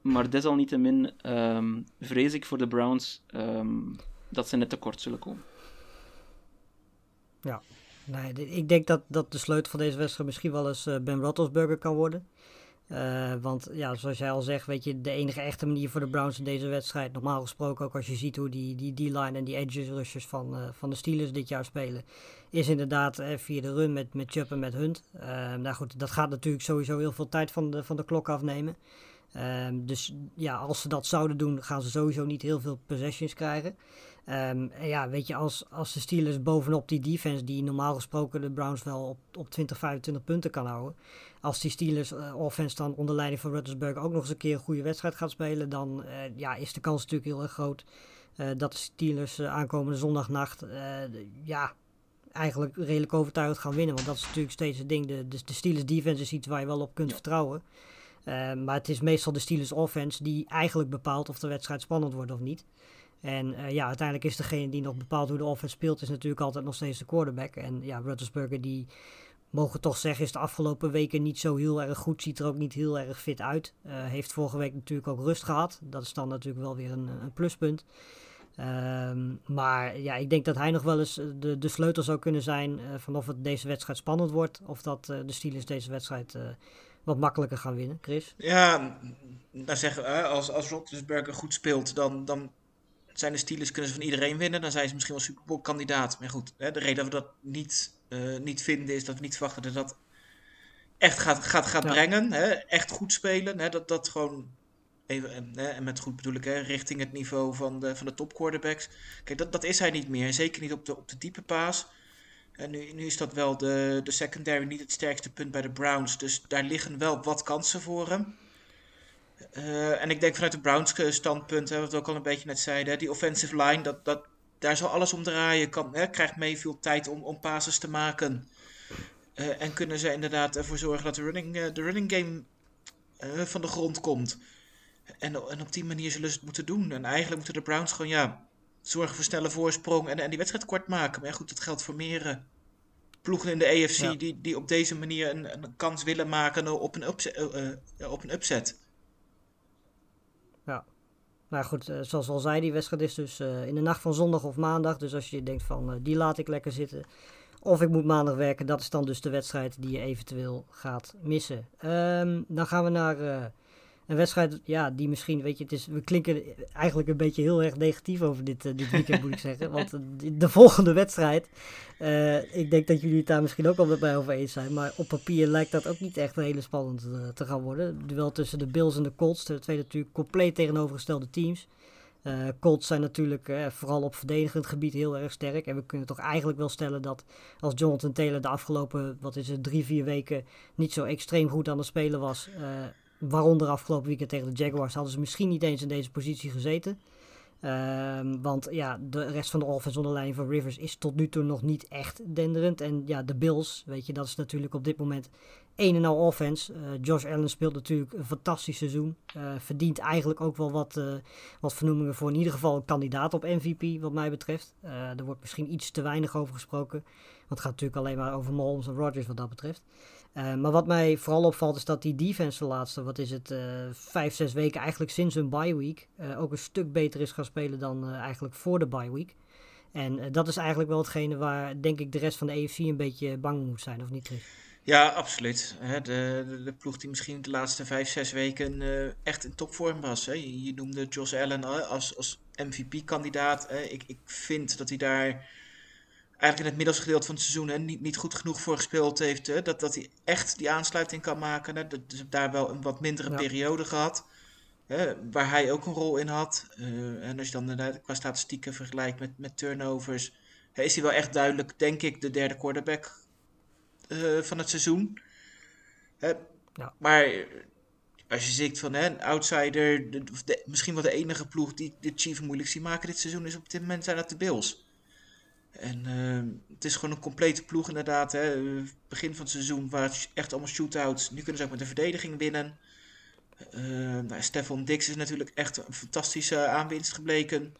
Maar desalniettemin um, vrees ik voor de Browns um, dat ze net tekort zullen komen. Ja, nee, ik denk dat, dat de sleutel van deze wedstrijd misschien wel eens uh, Ben Roethlisberger kan worden. Uh, want ja, zoals jij al zegt, weet je, de enige echte manier voor de Browns in deze wedstrijd, normaal gesproken ook als je ziet hoe die, die D-line en die edges rushers van, uh, van de Steelers dit jaar spelen, is inderdaad uh, via de run met, met Chubb en met Hunt. nou goed, dat gaat natuurlijk sowieso heel veel tijd van de, van de klok afnemen. Ehm, dus ja, als ze dat zouden doen, gaan ze sowieso niet heel veel possessions krijgen. Um, ja, weet je, als, als de Steelers bovenop die defense, die normaal gesproken de Browns wel op, op 20, 25 punten kan houden. Als die Steelers uh, offense dan onder leiding van Ruttersburg ook nog eens een keer een goede wedstrijd gaat spelen, dan uh, ja, is de kans natuurlijk heel erg groot uh, dat de Steelers aankomende zondagnacht ja, eigenlijk redelijk overtuigd gaan winnen. Want dat is natuurlijk steeds het ding. De, de, de Steelers defense is iets waar je wel op kunt vertrouwen. Maar het is meestal de Steelers offense die eigenlijk bepaalt of de wedstrijd spannend wordt of niet. En uh, ja, uiteindelijk is degene die nog bepaalt hoe de offense speelt, is natuurlijk altijd nog steeds de quarterback. En ja, Ruttersburger die, mogen toch zeggen, is de afgelopen weken niet zo heel erg goed. Ziet er ook niet heel erg fit uit. Uh, heeft vorige week natuurlijk ook rust gehad. Dat is dan natuurlijk wel weer een, een pluspunt. Um, maar ja, ik denk dat hij nog wel eens de, de sleutel zou kunnen zijn van of het deze wedstrijd spannend wordt. Of dat de Steelers deze wedstrijd wat makkelijker gaan winnen. Chris? Ja, dan zeggen we, als, als Roethlisberger goed speelt, dan, dan zijn de Steelers kunnen ze van iedereen winnen. Dan zijn ze misschien wel Super Bowl kandidaat. Maar goed, hè, de reden dat we dat niet, uh, niet vinden is dat we niet verwachten dat dat echt gaat, gaat, gaat ja. brengen. Hè? Echt goed spelen. Hè? Dat dat gewoon even, en met goed bedoel ik, hè, richting het niveau van de, van de top quarterbacks. Kijk, dat, dat is hij niet meer. Zeker niet op de, op de diepe paas. En nu, nu is dat wel de, de secondary niet het sterkste punt bij de Browns. Dus daar liggen wel wat kansen voor hem. Eh, en ik denk vanuit de Browns eh, standpunt, hè, wat we ook al een beetje net zeiden, die offensive line, dat, dat, daar zal alles om draaien. Kan, hè, krijgt veel tijd om, om passes te maken. Uh, en kunnen ze inderdaad ervoor zorgen dat de running, uh, de running game van de grond komt. En, en op die manier zullen ze het moeten doen. En eigenlijk moeten de Browns gewoon ja, zorgen voor snelle voorsprong en, en die wedstrijd kort maken. Maar ja, goed, dat geldt voor meer ploegen in de ja. die, die op deze manier een, een kans willen maken op een, upset, op een upset. Ja, nou goed, uh, zoals al zei, die wedstrijd is dus uh, in de nacht van zondag of maandag. Dus als je denkt van, uh, die laat ik lekker zitten. Of ik moet maandag werken, dat is dan dus de wedstrijd die je eventueel gaat missen. Um, dan gaan we naar een wedstrijd, ja, die misschien, weet je, het is, we klinken eigenlijk een beetje heel erg negatief over dit, dit weekend, moet ik zeggen. Want de, de volgende wedstrijd, ik denk dat jullie het daar misschien ook wel met mij over eens zijn. Maar op papier lijkt dat ook niet echt een hele spannend te gaan worden. Duel tussen de Bills en de Colts, de twee natuurlijk compleet tegenovergestelde teams. Colts zijn natuurlijk vooral op verdedigend gebied heel erg sterk. En we kunnen toch eigenlijk wel stellen dat als Jonathan Taylor de afgelopen, wat is het, drie, vier weken niet zo extreem goed aan het spelen was. Waaronder afgelopen weekend tegen de Jaguars hadden ze misschien niet eens in deze positie gezeten. Um, want ja, de rest van de offense onder leiding van Rivers is tot nu toe nog niet echt denderend. En ja, de Bills, weet je, dat is natuurlijk op dit moment een en al offense. Uh, Josh Allen speelt natuurlijk een fantastisch seizoen. Uh, verdient eigenlijk ook wel wat, uh, wat vernoemingen voor in ieder geval een kandidaat op MVP, wat mij betreft. er wordt misschien iets te weinig over gesproken. Want het gaat natuurlijk alleen maar over Mahomes en Rodgers wat dat betreft. Maar wat mij vooral opvalt is dat die defense de laatste, wat is het, vijf, zes weken eigenlijk sinds hun bye week, ook een stuk beter is gaan spelen dan eigenlijk voor de bye week. En dat is eigenlijk wel hetgene waar, denk ik, de rest van de AFC een beetje bang moet zijn, of niet, Chris? Ja, absoluut. De, de, ploeg die misschien de laatste vijf, zes weken echt in topvorm was. Je, noemde Josh Allen als, als MVP-kandidaat. Ik, ik vind dat hij daar eigenlijk in het middelste gedeelte van het seizoen hè, niet, niet goed genoeg voor gespeeld heeft. Hè. Dat, dat hij echt die aansluiting kan maken. Hè. Dat, dus daar wel een wat mindere ja. periode gehad. Hè, waar hij ook een rol in had. Uh, en als je dan uh, qua statistieken vergelijkt met, met turnovers. Hè, is hij wel echt duidelijk, denk ik, de derde quarterback uh, van het seizoen. Hè? Ja. Maar als je ziet van hè, een outsider, de, de, misschien wel de enige ploeg die de Chiefs moeilijk zien maken dit seizoen is op dit moment zijn dat de Bills. En uh, het is gewoon een complete ploeg inderdaad. Hè. Begin van het seizoen waren het echt allemaal shootouts. Nu kunnen ze ook met de verdediging winnen. Uh, nou, Stefan Dix is natuurlijk echt een fantastische aanwinst gebleken.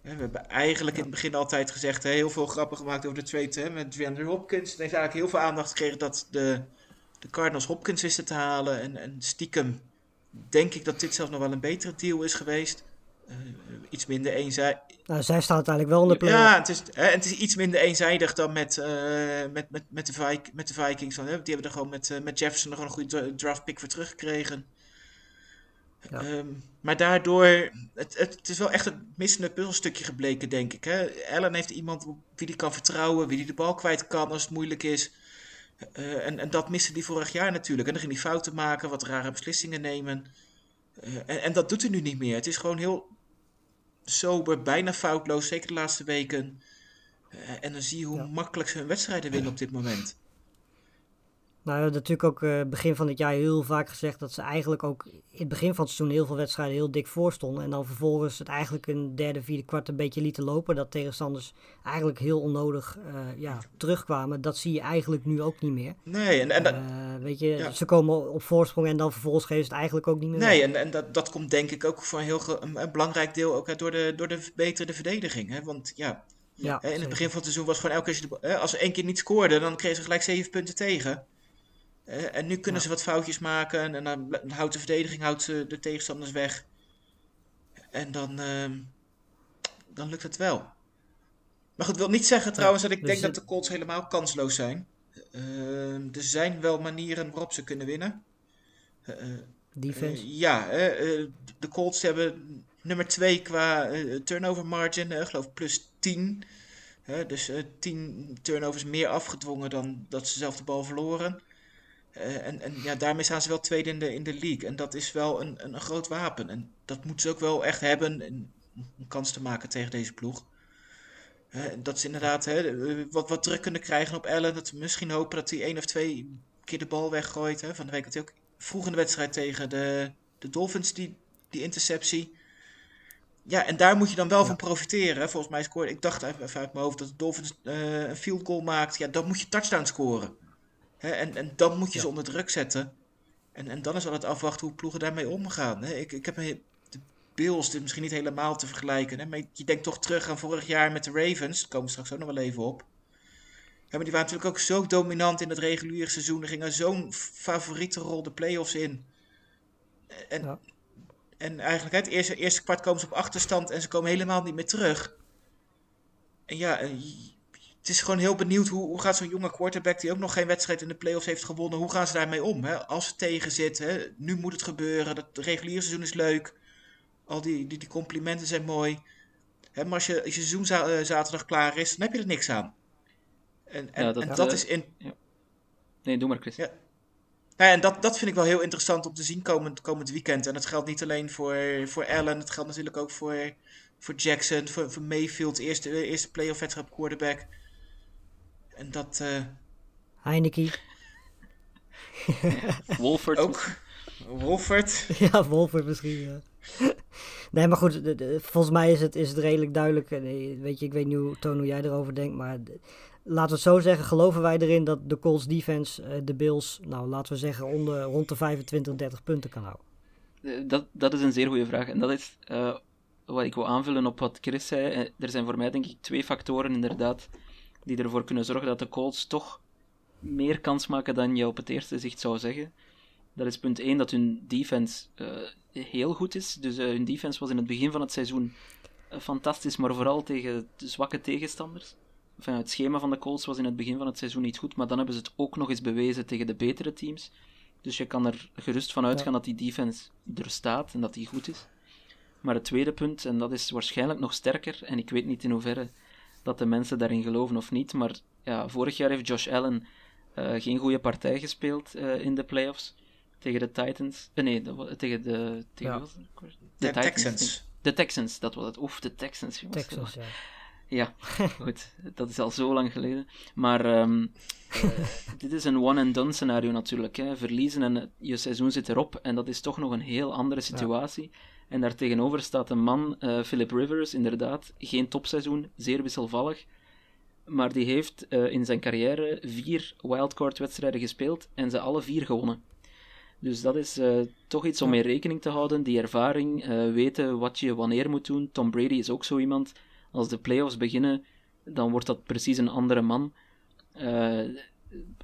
We hebben eigenlijk ja. in het begin altijd gezegd, heel veel grappen gemaakt over de trade met DeAndre Hopkins. Het heeft eigenlijk heel veel aandacht gekregen dat de, de Cardinals Hopkins wisten te halen. En, en stiekem denk ik dat dit zelfs nog wel een betere deal is geweest. Uh, iets minder eenzijdig. Nou, zij staat uiteindelijk wel in de play Ja, het is, hè, het is iets minder eenzijdig dan met, uh, met, met, met, de, Vik met de Vikings. Want, hè, die hebben er gewoon met, uh, met Jefferson nog een goede draft pick voor teruggekregen. Ja. Um, maar daardoor, het, het, het, is wel echt een missende puzzelstukje gebleken, denk ik. Hè? Allen heeft iemand wie die kan vertrouwen, wie die de bal kwijt kan als het moeilijk is. Uh, en, en dat miste hij vorig jaar natuurlijk. En dan ging hij fouten maken, wat rare beslissingen nemen. Uh, en, en dat doet hij nu niet meer. Het is gewoon heel sober, bijna foutloos, zeker de laatste weken. Uh, en dan zie je hoe ja. makkelijk ze hun wedstrijden winnen op dit moment. Nou, we hebben natuurlijk ook uh, begin van het jaar heel vaak gezegd dat ze eigenlijk ook in het begin van het seizoen heel veel wedstrijden heel dik voor stonden. En dan vervolgens het eigenlijk een derde, vierde kwart een beetje lieten lopen. Dat tegenstanders eigenlijk heel onnodig uh, ja, terugkwamen. Dat zie je eigenlijk nu ook niet meer. Nee, en, en dat, uh, weet je, ja. ze komen op voorsprong en dan vervolgens geven ze het eigenlijk ook niet meer. Nee, en, en dat, dat komt denk ik ook voor een heel een, een belangrijk deel ook door de, door de verbeterde verdediging. Hè? Want ja, ja in het begin van het seizoen was gewoon elke keer, als, als ze één keer niet scoorden, dan kregen ze gelijk zeven punten tegen. Uh, en nu kunnen ja. ze wat foutjes maken en dan houdt de verdediging houdt de tegenstanders weg. En dan, uh, dan lukt het wel. Maar goed, wil niet zeggen trouwens ja, dat ik dus denk het... dat de Colts helemaal kansloos zijn. Uh, er zijn wel manieren waarop ze kunnen winnen. Defense? ja, de Colts hebben nummer 2 qua turnover margin, geloof plus 10. dus 10 turnovers meer afgedwongen dan dat ze zelf de bal verloren. Eh, en en ja, daarmee staan ze wel tweede in de, in de league. En dat is wel een, een, een groot wapen. En dat moeten ze ook wel echt hebben. En, een kans te maken tegen deze ploeg. Eh, dat ze inderdaad hè, eh, wat, wat druk kunnen krijgen op Allen. Dat misschien hopen dat hij één of twee keer de bal weggooit. Hè. Van de week had hij ook vroeg in de wedstrijd tegen de, de Dolphins die, die interceptie. Ja, en daar moet je dan wel van profiteren. Volgens mij scoorde, ik dacht even uit mijn hoofd dat de Dolphins een field goal maakt. Ja, dan moet je touchdown scoren. En, en dan moet je ze onder druk zetten. En, en dan is het afwachten hoe ploegen daarmee omgaan. Ik, ik heb de Bills, misschien niet helemaal te vergelijken. Hè, maar je denkt toch terug aan vorig jaar met de Ravens. Daar komen we straks ook nog wel even op. Maar die waren natuurlijk ook zo dominant in het reguliere seizoen. Er ging zo'n favoriete rol de playoffs in. En, Ja. en eigenlijk het eerste, eerste kwart komen ze op achterstand en ze komen helemaal niet meer terug. En ja, en het is gewoon heel benieuwd hoe, hoe gaat zo'n jonge quarterback die ook nog geen wedstrijd in de playoffs heeft gewonnen, hoe gaan ze daarmee om? Hè? Als het tegen zit, hè? nu moet het gebeuren, dat het reguliere seizoen is leuk, al die, die, die complimenten zijn mooi. Hè, maar als je, als je seizoen za- eh, zaterdag klaar is, dan heb je er niks aan. En, en, Ja, dat- en dat eh, is in, Nee, doe maar, Chris. Ja. Nou ja, en dat, dat vind ik wel heel interessant om te zien komend, komend weekend. En dat geldt niet alleen voor, voor Allen, het geldt natuurlijk ook voor, voor Jackson, voor, voor Mayfield, eerste, eerste playoff wedstrijd op quarterback. En dat eh, Heineken. Wolford. ook. Wolford. ja, Wolford misschien. ja. nee, maar goed, de- de- volgens mij is het, is het redelijk duidelijk. Eh, Weet je, ik weet niet hoe, Toon, hoe jij erover denkt, maar de- laten we het zo zeggen. Geloven wij erin dat de Colts defense eh, de Bills, nou laten we zeggen, onder, rond de 25, 30 punten kan houden? Dat, dat is een zeer goede vraag. En dat is eh, wat ik wil aanvullen op wat Chris zei. Er zijn voor mij denk ik twee factoren inderdaad die ervoor kunnen zorgen dat de Colts toch meer kans maken dan je op het eerste zicht zou zeggen. Dat is punt 1, dat hun defense eh, heel goed is. Dus eh, hun defense was in het begin van het seizoen eh, fantastisch, maar vooral tegen de zwakke tegenstanders. Enfin, het schema van de Colts was in het begin van het seizoen niet goed, maar dan hebben ze het ook nog eens bewezen tegen de betere teams. Dus je kan er gerust van uitgaan dat die defense er staat en dat die goed is. Maar het tweede punt, en dat is waarschijnlijk nog sterker, en ik weet niet in hoeverre dat de mensen daarin geloven of niet, maar ja, vorig jaar heeft Josh Allen eh, geen goede partij gespeeld eh, in de playoffs tegen de Titans. Eh, nee, tegen de. Tegen Ja. De Titans, Texans. De Texans, dat was het. Oef, de Texans, jongens. Texas, ja. Ja, goed. Dat is al zo lang geleden. Maar ehm, eh, dit is een one-and-done scenario natuurlijk. Hè. Verliezen en je seizoen zit erop. En dat is toch nog een heel andere situatie. En daartegenover staat een man, eh, Philip Rivers, inderdaad. Geen topseizoen, zeer wisselvallig. Maar die heeft eh, in zijn carrière vier wildcard-wedstrijden gespeeld en ze alle vier gewonnen. Dus dat is eh, toch iets om mee rekening te houden. Die ervaring, weten wat je wanneer moet doen. Tom Brady is ook zo iemand. Als de playoffs beginnen, dan wordt dat precies een andere man.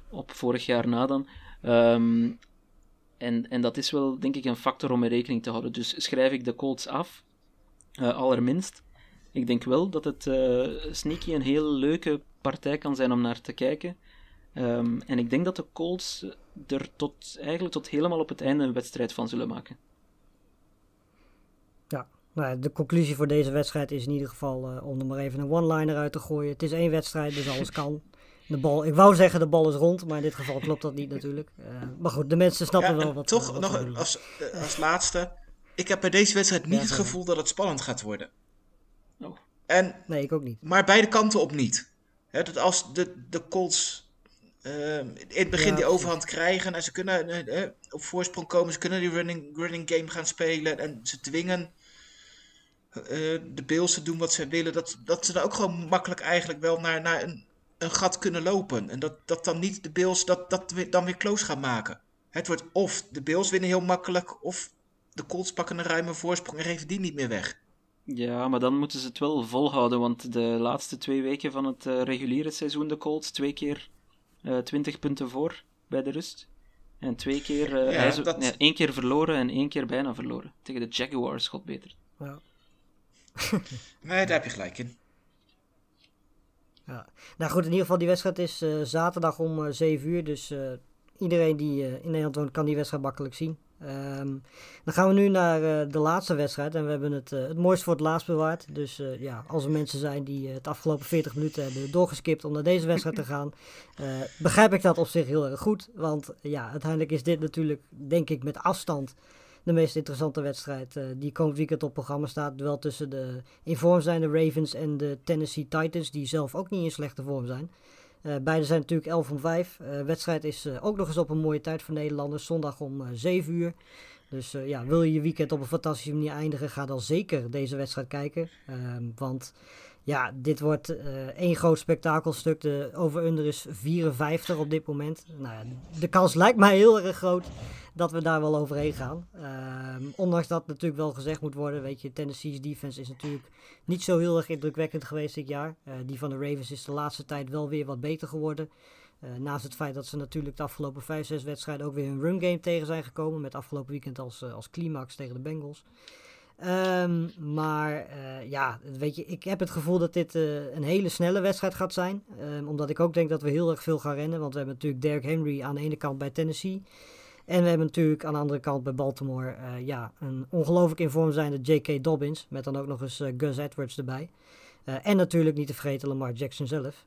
Op vorig jaar na dan. Ehm, en, en dat is wel, denk ik, een factor om mee rekening te houden. Dus schrijf ik de Colts af, eh, allerminst. Ik denk wel dat het eh, sneaky een heel leuke partij kan zijn om naar te kijken. Ehm, en ik denk dat de Colts er tot, eigenlijk tot helemaal op het einde een wedstrijd van zullen maken. Ja, nou, ja, de conclusie voor deze wedstrijd is in ieder geval eh, om er maar even een one-liner uit te gooien. Het is één wedstrijd, dus alles kan. De bal, ik wou zeggen de bal is rond, maar in dit geval klopt dat niet natuurlijk. Eh, maar goed, de mensen snappen Ja, wel wat toch wat nog als, eh, als laatste. Ik heb bij deze wedstrijd niet Ja, het gevoel dat het spannend gaat worden. Oh. En Nee, ik ook niet. Maar beide kanten op niet. Hè, dat als de, de Colts eh, in het begin Ja, die overhand krijgen en ze kunnen eh, op voorsprong komen, ze kunnen die running, running game gaan spelen en ze dwingen eh, de Bills te doen wat ze willen, dat, dat ze dan ook gewoon makkelijk eigenlijk wel naar, naar een, een gat kunnen lopen. En dat, dat dan niet de Bills dat, dat weer- dan weer close gaan maken. Het wordt of de Bills winnen heel makkelijk, of de Colts pakken een ruime voorsprong en geven die niet meer weg. Ja, maar dan moeten ze het wel volhouden, want de laatste twee weken van het eh, reguliere seizoen, de Colts, twee keer eh 20 punten voor bij de rust. En twee keer, eh, Ja, ijzer- dat- nee, één keer verloren en één keer bijna verloren. Tegen de Jaguars, god beter. Ja. Nee, daar heb je gelijk in. Ja. Nou goed, in ieder geval die wedstrijd is eh, zaterdag om eh 7 uur. Dus eh, iedereen die in Nederland woont kan die wedstrijd makkelijk zien. Ehm, dan gaan we nu naar de laatste wedstrijd. En we hebben het, uh, het mooiste voor het laatst bewaard. Dus uh, ja, als er mensen zijn die het afgelopen 40 minuten hebben doorgeskipt om naar deze wedstrijd te gaan, begrijp ik dat op zich heel erg goed. Want ja, uiteindelijk is dit natuurlijk, denk ik, met afstand de meest interessante wedstrijd die komend weekend op programma staat. Duel tussen de in vorm zijnde Ravens en de Tennessee Titans, die zelf ook niet in slechte vorm zijn. Uh, beide zijn natuurlijk 11 om 5. De uh, wedstrijd is ook nog eens op een mooie tijd voor Nederlanders. Zondag om 7 uur. Dus ja, wil je je weekend op een fantastische manier eindigen, ga dan zeker deze wedstrijd kijken. Ehm, want ja, dit wordt één groot spektakelstuk. De over-under is 54 op dit moment. Nou ja, de kans lijkt mij heel erg groot dat we daar wel overheen gaan. Um, ondanks dat natuurlijk wel gezegd moet worden, weet je, Tennessee's defense is natuurlijk niet zo heel erg indrukwekkend geweest dit jaar. Uh, die van de Ravens is de laatste tijd wel weer wat beter geworden. Uh, naast het feit dat ze natuurlijk de afgelopen 5, 6 wedstrijden ook weer hun run game tegen zijn gekomen. Met afgelopen weekend als, uh, als climax tegen de Bengals. Um, maar ja, weet je, ik heb het gevoel dat dit een hele snelle wedstrijd gaat zijn. Um, omdat ik ook denk dat we heel erg veel gaan rennen. Want we hebben natuurlijk Derrick Henry aan de ene kant bij Tennessee. En we hebben natuurlijk aan de andere kant bij Baltimore uh, ja, een ongelooflijk in vorm zijnde J.K. Dobbins. Met dan ook nog eens Gus Edwards erbij. En natuurlijk niet te vergeten Lamar Jackson zelf.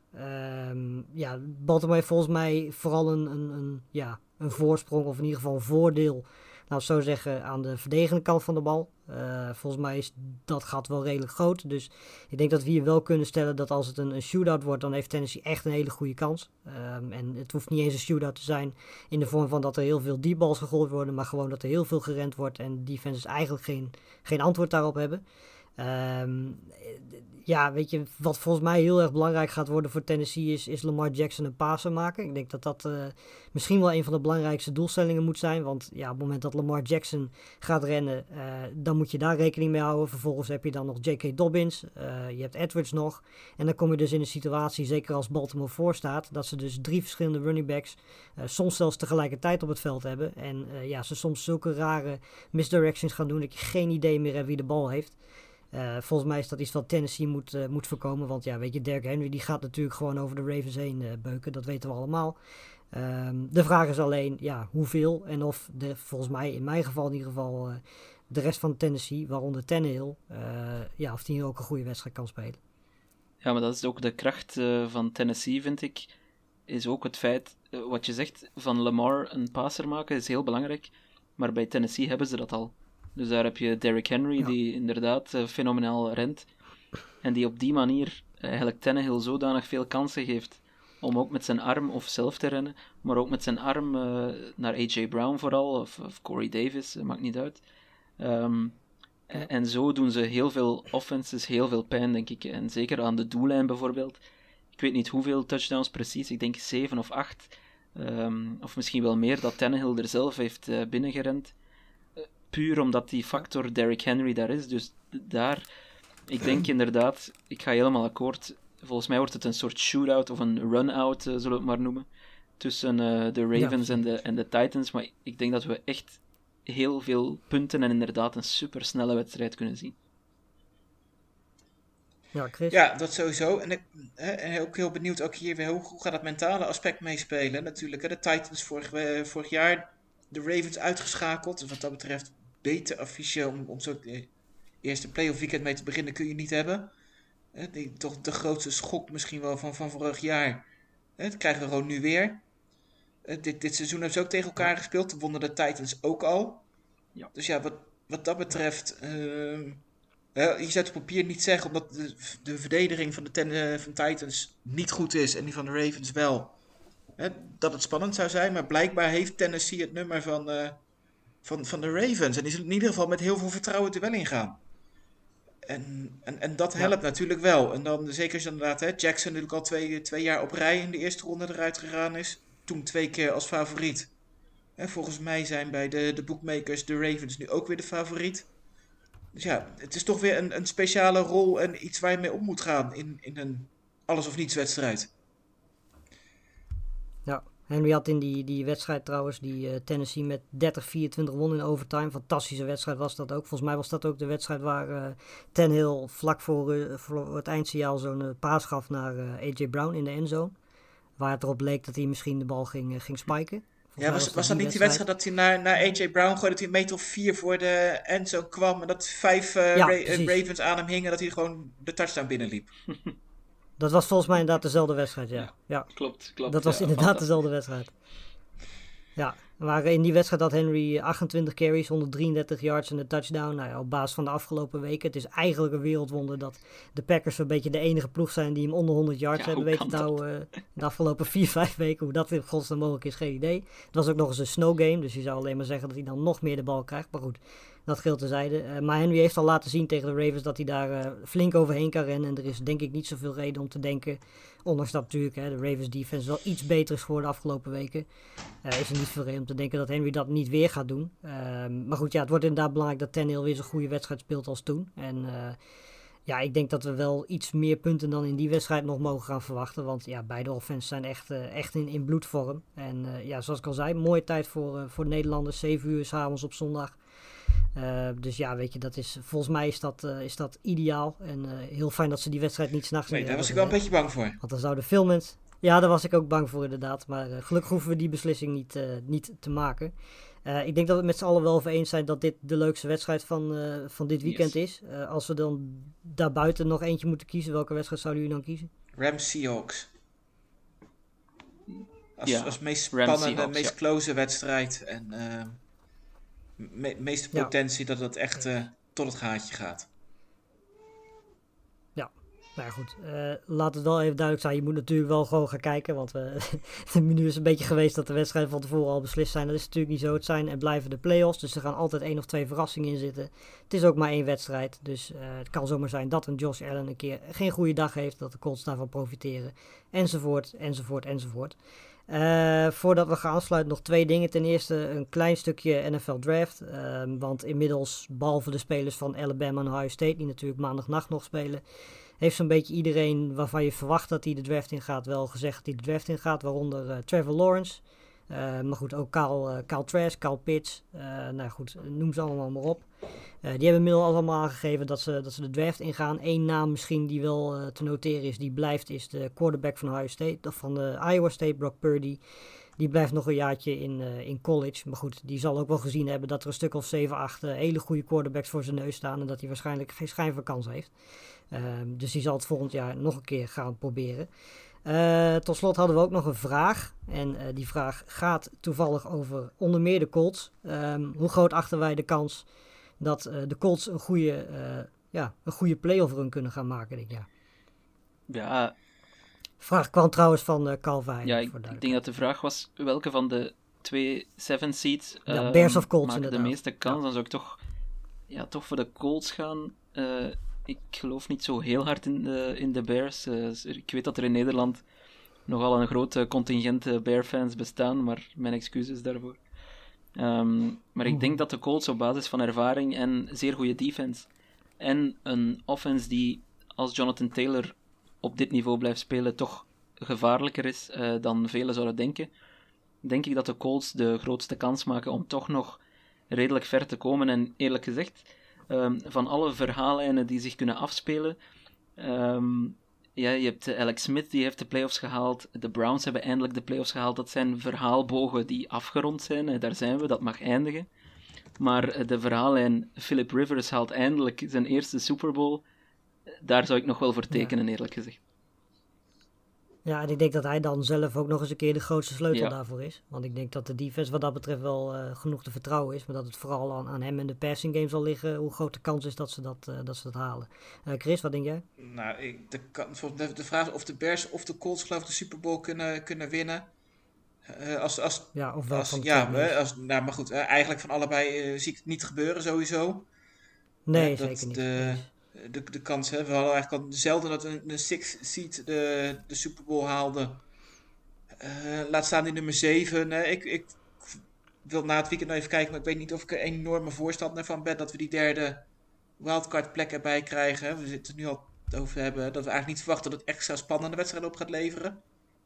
Um, ja, Baltimore heeft volgens mij vooral een, een, een, ja, een voorsprong of in ieder geval een voordeel nou, zo zeggen, aan de verdedigende kant van de bal. Uh, volgens mij is dat gat wel redelijk groot. Dus ik denk dat we hier wel kunnen stellen dat als het een, een shootout wordt, dan heeft Tennessee echt een hele goede kans. Um, en het hoeft niet eens een shootout te zijn in de vorm van dat er heel veel deep balls gegooid worden, maar gewoon dat er heel veel gerend wordt en defenses eigenlijk geen, geen antwoord daarop hebben. Um, ja, weet je, wat volgens mij heel erg belangrijk gaat worden voor Tennessee is, is Lamar Jackson een passer maken. Ik denk dat dat uh, misschien wel een van de belangrijkste doelstellingen moet zijn. Want ja, op het moment dat Lamar Jackson gaat rennen, uh, dan moet je daar rekening mee houden. Vervolgens heb je dan nog J.K. Dobbins, uh, je hebt Edwards nog. En dan kom je dus in een situatie, zeker als Baltimore voor staat, dat ze dus drie verschillende running backs soms zelfs tegelijkertijd op het veld hebben. En ja, ze soms zulke rare misdirections gaan doen dat je geen idee meer hebt wie de bal heeft. Uh, volgens mij is dat iets wat Tennessee moet, uh, moet voorkomen. Want ja, weet je, Derek Henry die gaat natuurlijk gewoon over de Ravens heen uh, beuken. Dat weten we allemaal. Um, de vraag is alleen ja, hoeveel. En of de, volgens mij, in mijn geval in ieder geval, de rest van Tennessee, waaronder Tannehill, ja, of die hier ook een goede wedstrijd kan spelen. Ja, maar dat is ook de kracht van Tennessee, vind ik. Is ook het feit, wat je zegt, van Lamar een passer maken is heel belangrijk. Maar bij Tennessee hebben ze dat al. Dus daar heb je Derrick Henry, ja. die inderdaad uh, fenomenaal rent. En die op die manier eigenlijk Tannehill zodanig veel kansen geeft om ook met zijn arm of zelf te rennen, maar ook met zijn arm uh, naar A.J. Brown vooral, of, of Corey Davis, maakt niet uit. Um, ja. En zo doen ze heel veel offenses, heel veel pijn, denk ik. En zeker aan de doellijn bijvoorbeeld. Ik weet niet hoeveel touchdowns precies, ik denk zeven of acht. Um, of misschien wel meer, dat Tannehill er zelf heeft uh, binnengerend puur omdat die factor Derrick Henry daar is. Dus daar, ik denk inderdaad, ik ga helemaal akkoord. Volgens mij wordt het een soort shootout of een run-out, uh, zullen we het maar noemen. Tussen uh, de Ravens ja. en, de, en de Titans. Maar ik denk dat we echt heel veel punten en inderdaad een super snelle wedstrijd kunnen zien. Ja, Chris? Ja, dat sowieso. En ik ben ook heel benieuwd ook hier weer hoe, hoe gaat dat mentale aspect meespelen. Natuurlijk, hè, de Titans vorig, uh, vorig jaar de Ravens uitgeschakeld. Dus wat dat betreft beter affiche om, om zo het eerste playoff weekend mee te beginnen kun je niet hebben. He, die, toch de grootste schok misschien wel van, van vorig jaar. He, dat krijgen we gewoon nu weer. He, dit, dit seizoen hebben ze ook tegen elkaar gespeeld. Toen wonnen de Titans ook al. Ja. Dus ja, wat, wat dat betreft... Uh, je zou het op papier niet zeggen, omdat de, de verdediging van de ten, uh, van Titans niet goed is en die van de Ravens wel. Dat het spannend zou zijn, maar blijkbaar heeft Tennessee het nummer van, uh, van, van de Ravens. En die zullen in ieder geval met heel veel vertrouwen er wel ingaan. En, en, en dat helpt ja. natuurlijk wel. En dan zeker als je inderdaad, hè, Jackson natuurlijk al twee, twee jaar op rij in de eerste ronde eruit gegaan is. Toen twee keer als favoriet. En volgens mij zijn bij de, de bookmakers de Ravens nu ook weer de favoriet. Dus ja, het is toch weer een, een speciale rol en iets waar je mee om moet gaan in, in een alles of niets wedstrijd. Henry had in die, die wedstrijd trouwens, die uh, Tennessee met 30-24 won in overtime. Fantastische wedstrijd was dat ook. Volgens mij was dat ook de wedstrijd waar uh, Tannehill vlak voor, uh, voor het eindsignaal zo'n paas gaf naar AJ Brown in de endzone. Waar het erop leek dat hij misschien de bal ging, ging spiken. Ja, was, was dat niet die wedstrijd dat hij naar, naar AJ Brown gooide, dat hij een meter of vier voor de endzone kwam en dat vijf uh, Ja, Ra- eh, precies. Ravens aan hem hingen, dat hij gewoon de touchdown binnenliep. Dat was volgens mij inderdaad dezelfde wedstrijd, ja. ja. Klopt, klopt. Dat was inderdaad dezelfde wedstrijd. Ja, maar in die wedstrijd had Henry 28 carries, 133 yards en een touchdown. Nou ja, op basis van de afgelopen weken. Het is eigenlijk een wereldwonder dat de Packers een beetje de enige ploeg zijn die hem onder 100 yards Ja, hebben weten te houden eh, de afgelopen 4, 5 weken. Hoe dat in godsnaam mogelijk is, geen idee. Het was ook nog eens een snow game, dus je zou alleen maar zeggen dat hij dan nog meer de bal krijgt. Maar goed, dat geldt terzijde. Eh maar Henry heeft al laten zien tegen de Ravens dat hij daar eh, flink overheen kan rennen. En er is denk ik niet zoveel reden om te denken, ondanks dat natuurlijk hè, de Ravens defense wel iets beter is geworden de afgelopen weken. Eh, is er niet veel reden om te denken dat Henry dat niet weer gaat doen. Ehm, maar goed, ja, het wordt inderdaad belangrijk dat Tannehill weer zo'n goede wedstrijd speelt als toen. En ja, ik denk dat we wel iets meer punten dan in die wedstrijd nog mogen gaan verwachten. Want ja, beide offenses zijn echt, echt in, in bloedvorm. En ja, zoals ik al zei, mooie tijd voor, eh, voor de Nederlanders. 7 uur s'avonds op zondag. Eh, dus ja, weet je, dat is, volgens mij is dat, eh, is dat ideaal. En eh, heel fijn dat ze die wedstrijd niet s'nachts Nee, daar was ik wel een beetje bang voor. Want dan zouden veel mensen... Ja, daar was ik ook bang voor inderdaad. Maar eh, gelukkig hoeven we die beslissing niet, eh, niet te maken. Eh, ik denk dat we het met z'n allen wel over eens zijn dat dit de leukste wedstrijd van, eh, van dit weekend is. Eh, als we dan daarbuiten nog eentje moeten kiezen, welke wedstrijd zouden jullie dan kiezen? Rams Seahawks. Als, Ja, als meest spannende, Seahawks, meest ja. close wedstrijd. En eh, me- meeste Ja. potentie dat het echt eh, tot het gaatje gaat. Nou ja, goed, eh, laat het wel even duidelijk zijn. Je moet natuurlijk wel gewoon gaan kijken. Want we, de menu is een beetje geweest dat de wedstrijden van tevoren al beslist zijn. Dat is natuurlijk niet zo. Het zijn en blijven de play-offs. Dus er gaan altijd één of twee verrassingen in zitten. Het is ook maar één wedstrijd. Dus eh, het kan zomaar zijn dat een Josh Allen een keer geen goede dag heeft. Dat de Colts daarvan profiteren. Enzovoort, enzovoort, enzovoort. Eh, voordat we gaan afsluiten, nog twee dingen. Ten eerste een klein stukje NFL Draft. Ehm, want inmiddels, behalve de spelers van Alabama en Ohio State, die natuurlijk maandagnacht nog spelen, heeft zo'n beetje iedereen waarvan je verwacht dat hij de draft in gaat, wel gezegd dat hij de draft in gaat. Waaronder eh, Trevor Lawrence. Eh, maar goed, ook Kyle, eh Trask, Kyle Pitts. Eh, nou goed, noem ze allemaal maar op. Die hebben inmiddels allemaal aangegeven dat ze, dat ze de draft ingaan. Eén naam misschien die wel te noteren is, die blijft, is de quarterback van Ohio State, van de Iowa State, Brock Purdy. Die blijft nog een jaartje in, in college. Maar goed, die zal ook wel gezien hebben dat er een stuk of 7, 8 eh, hele goede quarterbacks voor zijn neus staan. En dat hij waarschijnlijk geen schijn van kans heeft. Ehm, dus die zal het volgend jaar nog een keer gaan proberen. Eh, tot slot hadden we ook nog een vraag. En eh, die vraag gaat toevallig over onder meer de Colts. Ehm, hoe groot achten wij de kans dat eh, de Colts een goede, ja, een goede playoff run kunnen gaan maken dit jaar? Ja, Vraag kwam trouwens van Calvin. ja ik, ik denk dat de vraag was welke van de twee seven seeds Ja, ehm, Bears of Colts, maken de meeste kans. Dan zou ik toch, ja, toch voor de Colts gaan. Ik geloof niet zo heel hard in de, in de Bears. Eh, ik weet dat er in Nederland nogal een groot contingent eh, Bear-fans bestaan, maar mijn excuses daarvoor. Ehm, maar ik denk dat de Colts op basis van ervaring en zeer goede defense en een offense die als Jonathan Taylor op dit niveau blijft spelen toch gevaarlijker is eh, dan velen zouden denken, denk ik dat de Colts de grootste kans maken om toch nog redelijk ver te komen. En eerlijk gezegd, ehm, van alle verhaallijnen die zich kunnen afspelen, ehm, ja, je hebt eh, Alex Smith die heeft de playoffs gehaald, de Browns hebben eindelijk de playoffs gehaald. Dat zijn verhaalbogen die afgerond zijn, daar zijn we, dat mag eindigen. Maar eh, de verhaallijn Philip Rivers haalt eindelijk zijn eerste Super Bowl. Eh, Daar zou ik nog wel voor tekenen, eerlijk gezegd. Ja, en ik denk dat hij dan zelf ook nog eens een keer de grootste sleutel Ja. daarvoor is. Want ik denk dat de defense wat dat betreft wel eh, genoeg te vertrouwen is. Maar dat het vooral aan, aan hem en de passing game zal liggen. Hoe groot de kans is dat ze dat, eh, dat, ze dat halen. Eh, Chris, wat denk jij? Nou, ik, de, kan- volgens mij de vraag is of de Bears of de Colts geloof ik de Super Bowl kunnen, kunnen winnen. Eh, als, als, Ja, of wel als, van de ja, meest? als, nou, maar goed, eigenlijk van allebei zie ik het niet gebeuren sowieso. Nee, dat zeker niet. De, de, de kans, hè, we hadden eigenlijk al zelden dat een, een six seed de, de Super Bowl haalde. Eh, laat staan die nummer 7. ik, ik wil na het weekend nog even kijken, maar ik weet niet of ik er een enorme voorstander van ben dat we die derde wildcard plek erbij krijgen. We zitten nu al over hebben dat we eigenlijk niet verwachten dat het extra spannende wedstrijden op gaat leveren.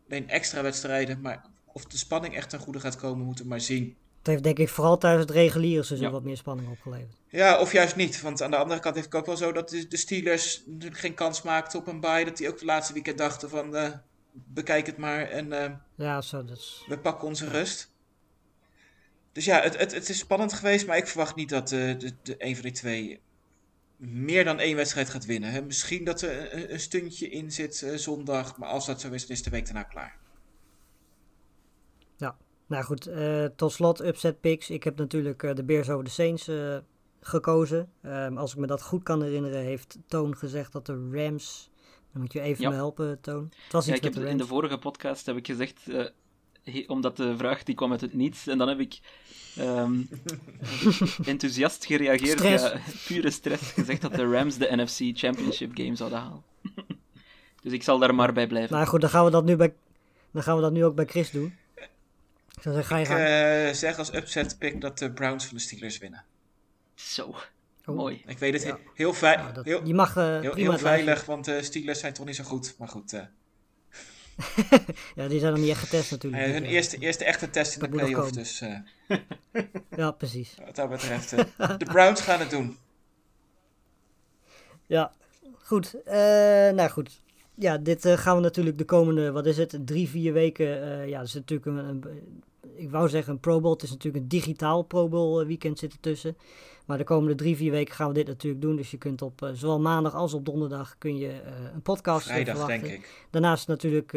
Alleen extra wedstrijden, maar of de spanning echt ten goede gaat komen, moeten we maar zien. Het heeft denk ik vooral tijdens het reguliere seizoen Ja. wat meer spanning opgeleverd. Ja, of juist niet. Want aan de andere kant heeft het ook wel zo dat de Steelers natuurlijk geen kans maakten op een bye. Dat die ook de laatste weekend dachten van eh, bekijk het maar en eh, Ja, zo, we pakken onze rust. dus ja, het, het, het is spannend geweest, maar ik verwacht niet dat eh, de, de een van die twee meer dan één wedstrijd gaat winnen. Hè. Misschien dat er een, een stuntje in zit eh, zondag, maar als dat zo is, dan is de week daarna klaar. Nou goed, eh, tot slot upset picks. Ik heb natuurlijk eh, de Bears over de Saints eh, gekozen. Ehm, als ik me dat goed kan herinneren, heeft Toon gezegd dat de Rams... Dan moet je even Ja. me helpen, Toon. Het was Ja, iets ik heb, de in de vorige podcast heb ik gezegd, he- omdat de vraag die kwam uit het niets, en dan heb ik ehm, enthousiast gereageerd, ja, pure stress, gezegd dat de Rams de NFC Championship game zouden halen. dus ik zal daar maar bij blijven. Nou goed, dan gaan we dat nu, bij, dan gaan we dat nu ook bij Chris doen. Zeggen, ga je Ik eh, zeg als upset pick dat de Browns van de Steelers winnen. Zo, Oh. mooi. Ik weet het Ja. heel, vei- Nou, dat, heel, je mag eh, heel, prima heel het veilig, want de Steelers zijn toch niet zo goed. Maar goed, eh, Ja, die zijn nog niet echt getest natuurlijk. hun jaar. eerste, eerste echte test in de Dat playoff. Dus eh, Ja, precies. wat dat betreft, de Browns gaan het doen. Ja, goed. Eh, nou goed. Ja, dit gaan we natuurlijk de komende, wat is het, drie, vier weken. eh, ja, er is natuurlijk een, een- ik wou zeggen een Pro Bowl. Het is natuurlijk een digitaal Pro Bowl eh, weekend zit ertussen. Maar de komende drie, vier weken gaan we dit natuurlijk doen. Dus je kunt op eh, zowel maandag als op donderdag kun je eh, een podcast Vrijdag, verwachten. denk ik. Daarnaast natuurlijk,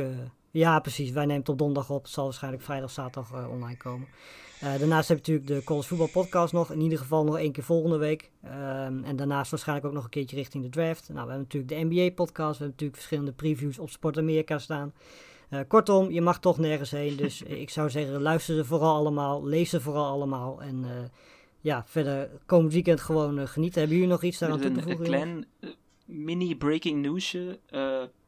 ja precies, wij nemen het op donderdag op. Het zal waarschijnlijk vrijdag, zaterdag online komen. Daarnaast heb je natuurlijk de College Voetbal Podcast nog. In ieder geval nog één keer volgende week. Ehm, en daarnaast waarschijnlijk ook nog een keertje richting de draft. Nou, we hebben natuurlijk de NBA Podcast. We hebben natuurlijk verschillende previews op Sport Amerika staan. Eh, kortom, je mag toch nergens heen. Dus ik zou zeggen, luister ze vooral allemaal. Lees ze vooral allemaal. En eh, ja, verder komend weekend gewoon eh, genieten. Hebben jullie nog iets daaraan toe te een, een voegen? jongens? klein eh, mini-breaking newsje.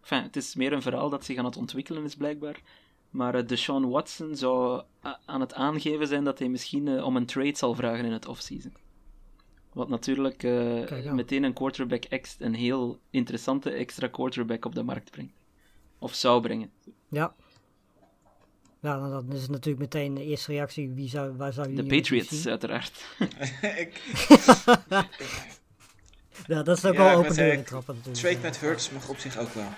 enfin, het is meer een verhaal dat zich aan het ontwikkelen is, blijkbaar. Maar Deshaun Watson zou aan het aangeven zijn dat hij misschien om een trade zal vragen in het offseason. Wat natuurlijk meteen een quarterback ex, een heel interessante extra quarterback op de markt brengt. Of zou brengen. Ja. Ja, dan, dan is het natuurlijk meteen de eerste reactie. Wie zou, waar zou je De Patriots, zien? uiteraard. ik, Ja, dat is ook Ja, wel open deuren zeggen, trappen natuurlijk. trade met Hurts mag op zich ook wel.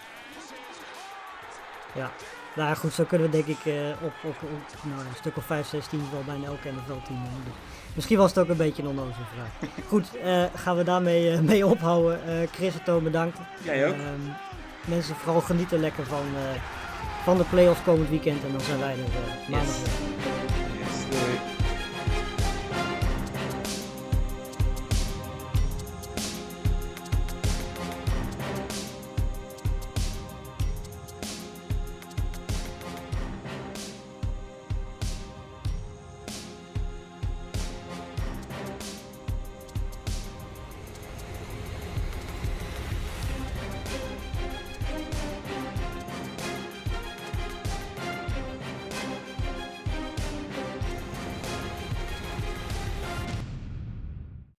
Ja. Nou ja, goed, zo kunnen we denk ik eh, op, op, op nou, een stuk of 5, 6 teams wel bijna elk NFL-team doen. Misschien was het ook een beetje een onnozele vraag. Goed, eh, gaan we daarmee eh, mee ophouden. Eh Chris en Toon bedankt. Jij ook? Ehm, mensen vooral genieten lekker van, eh, van de playoffs komend weekend. En dan zijn wij er eh, maandag Yes. weer. Yes, doei.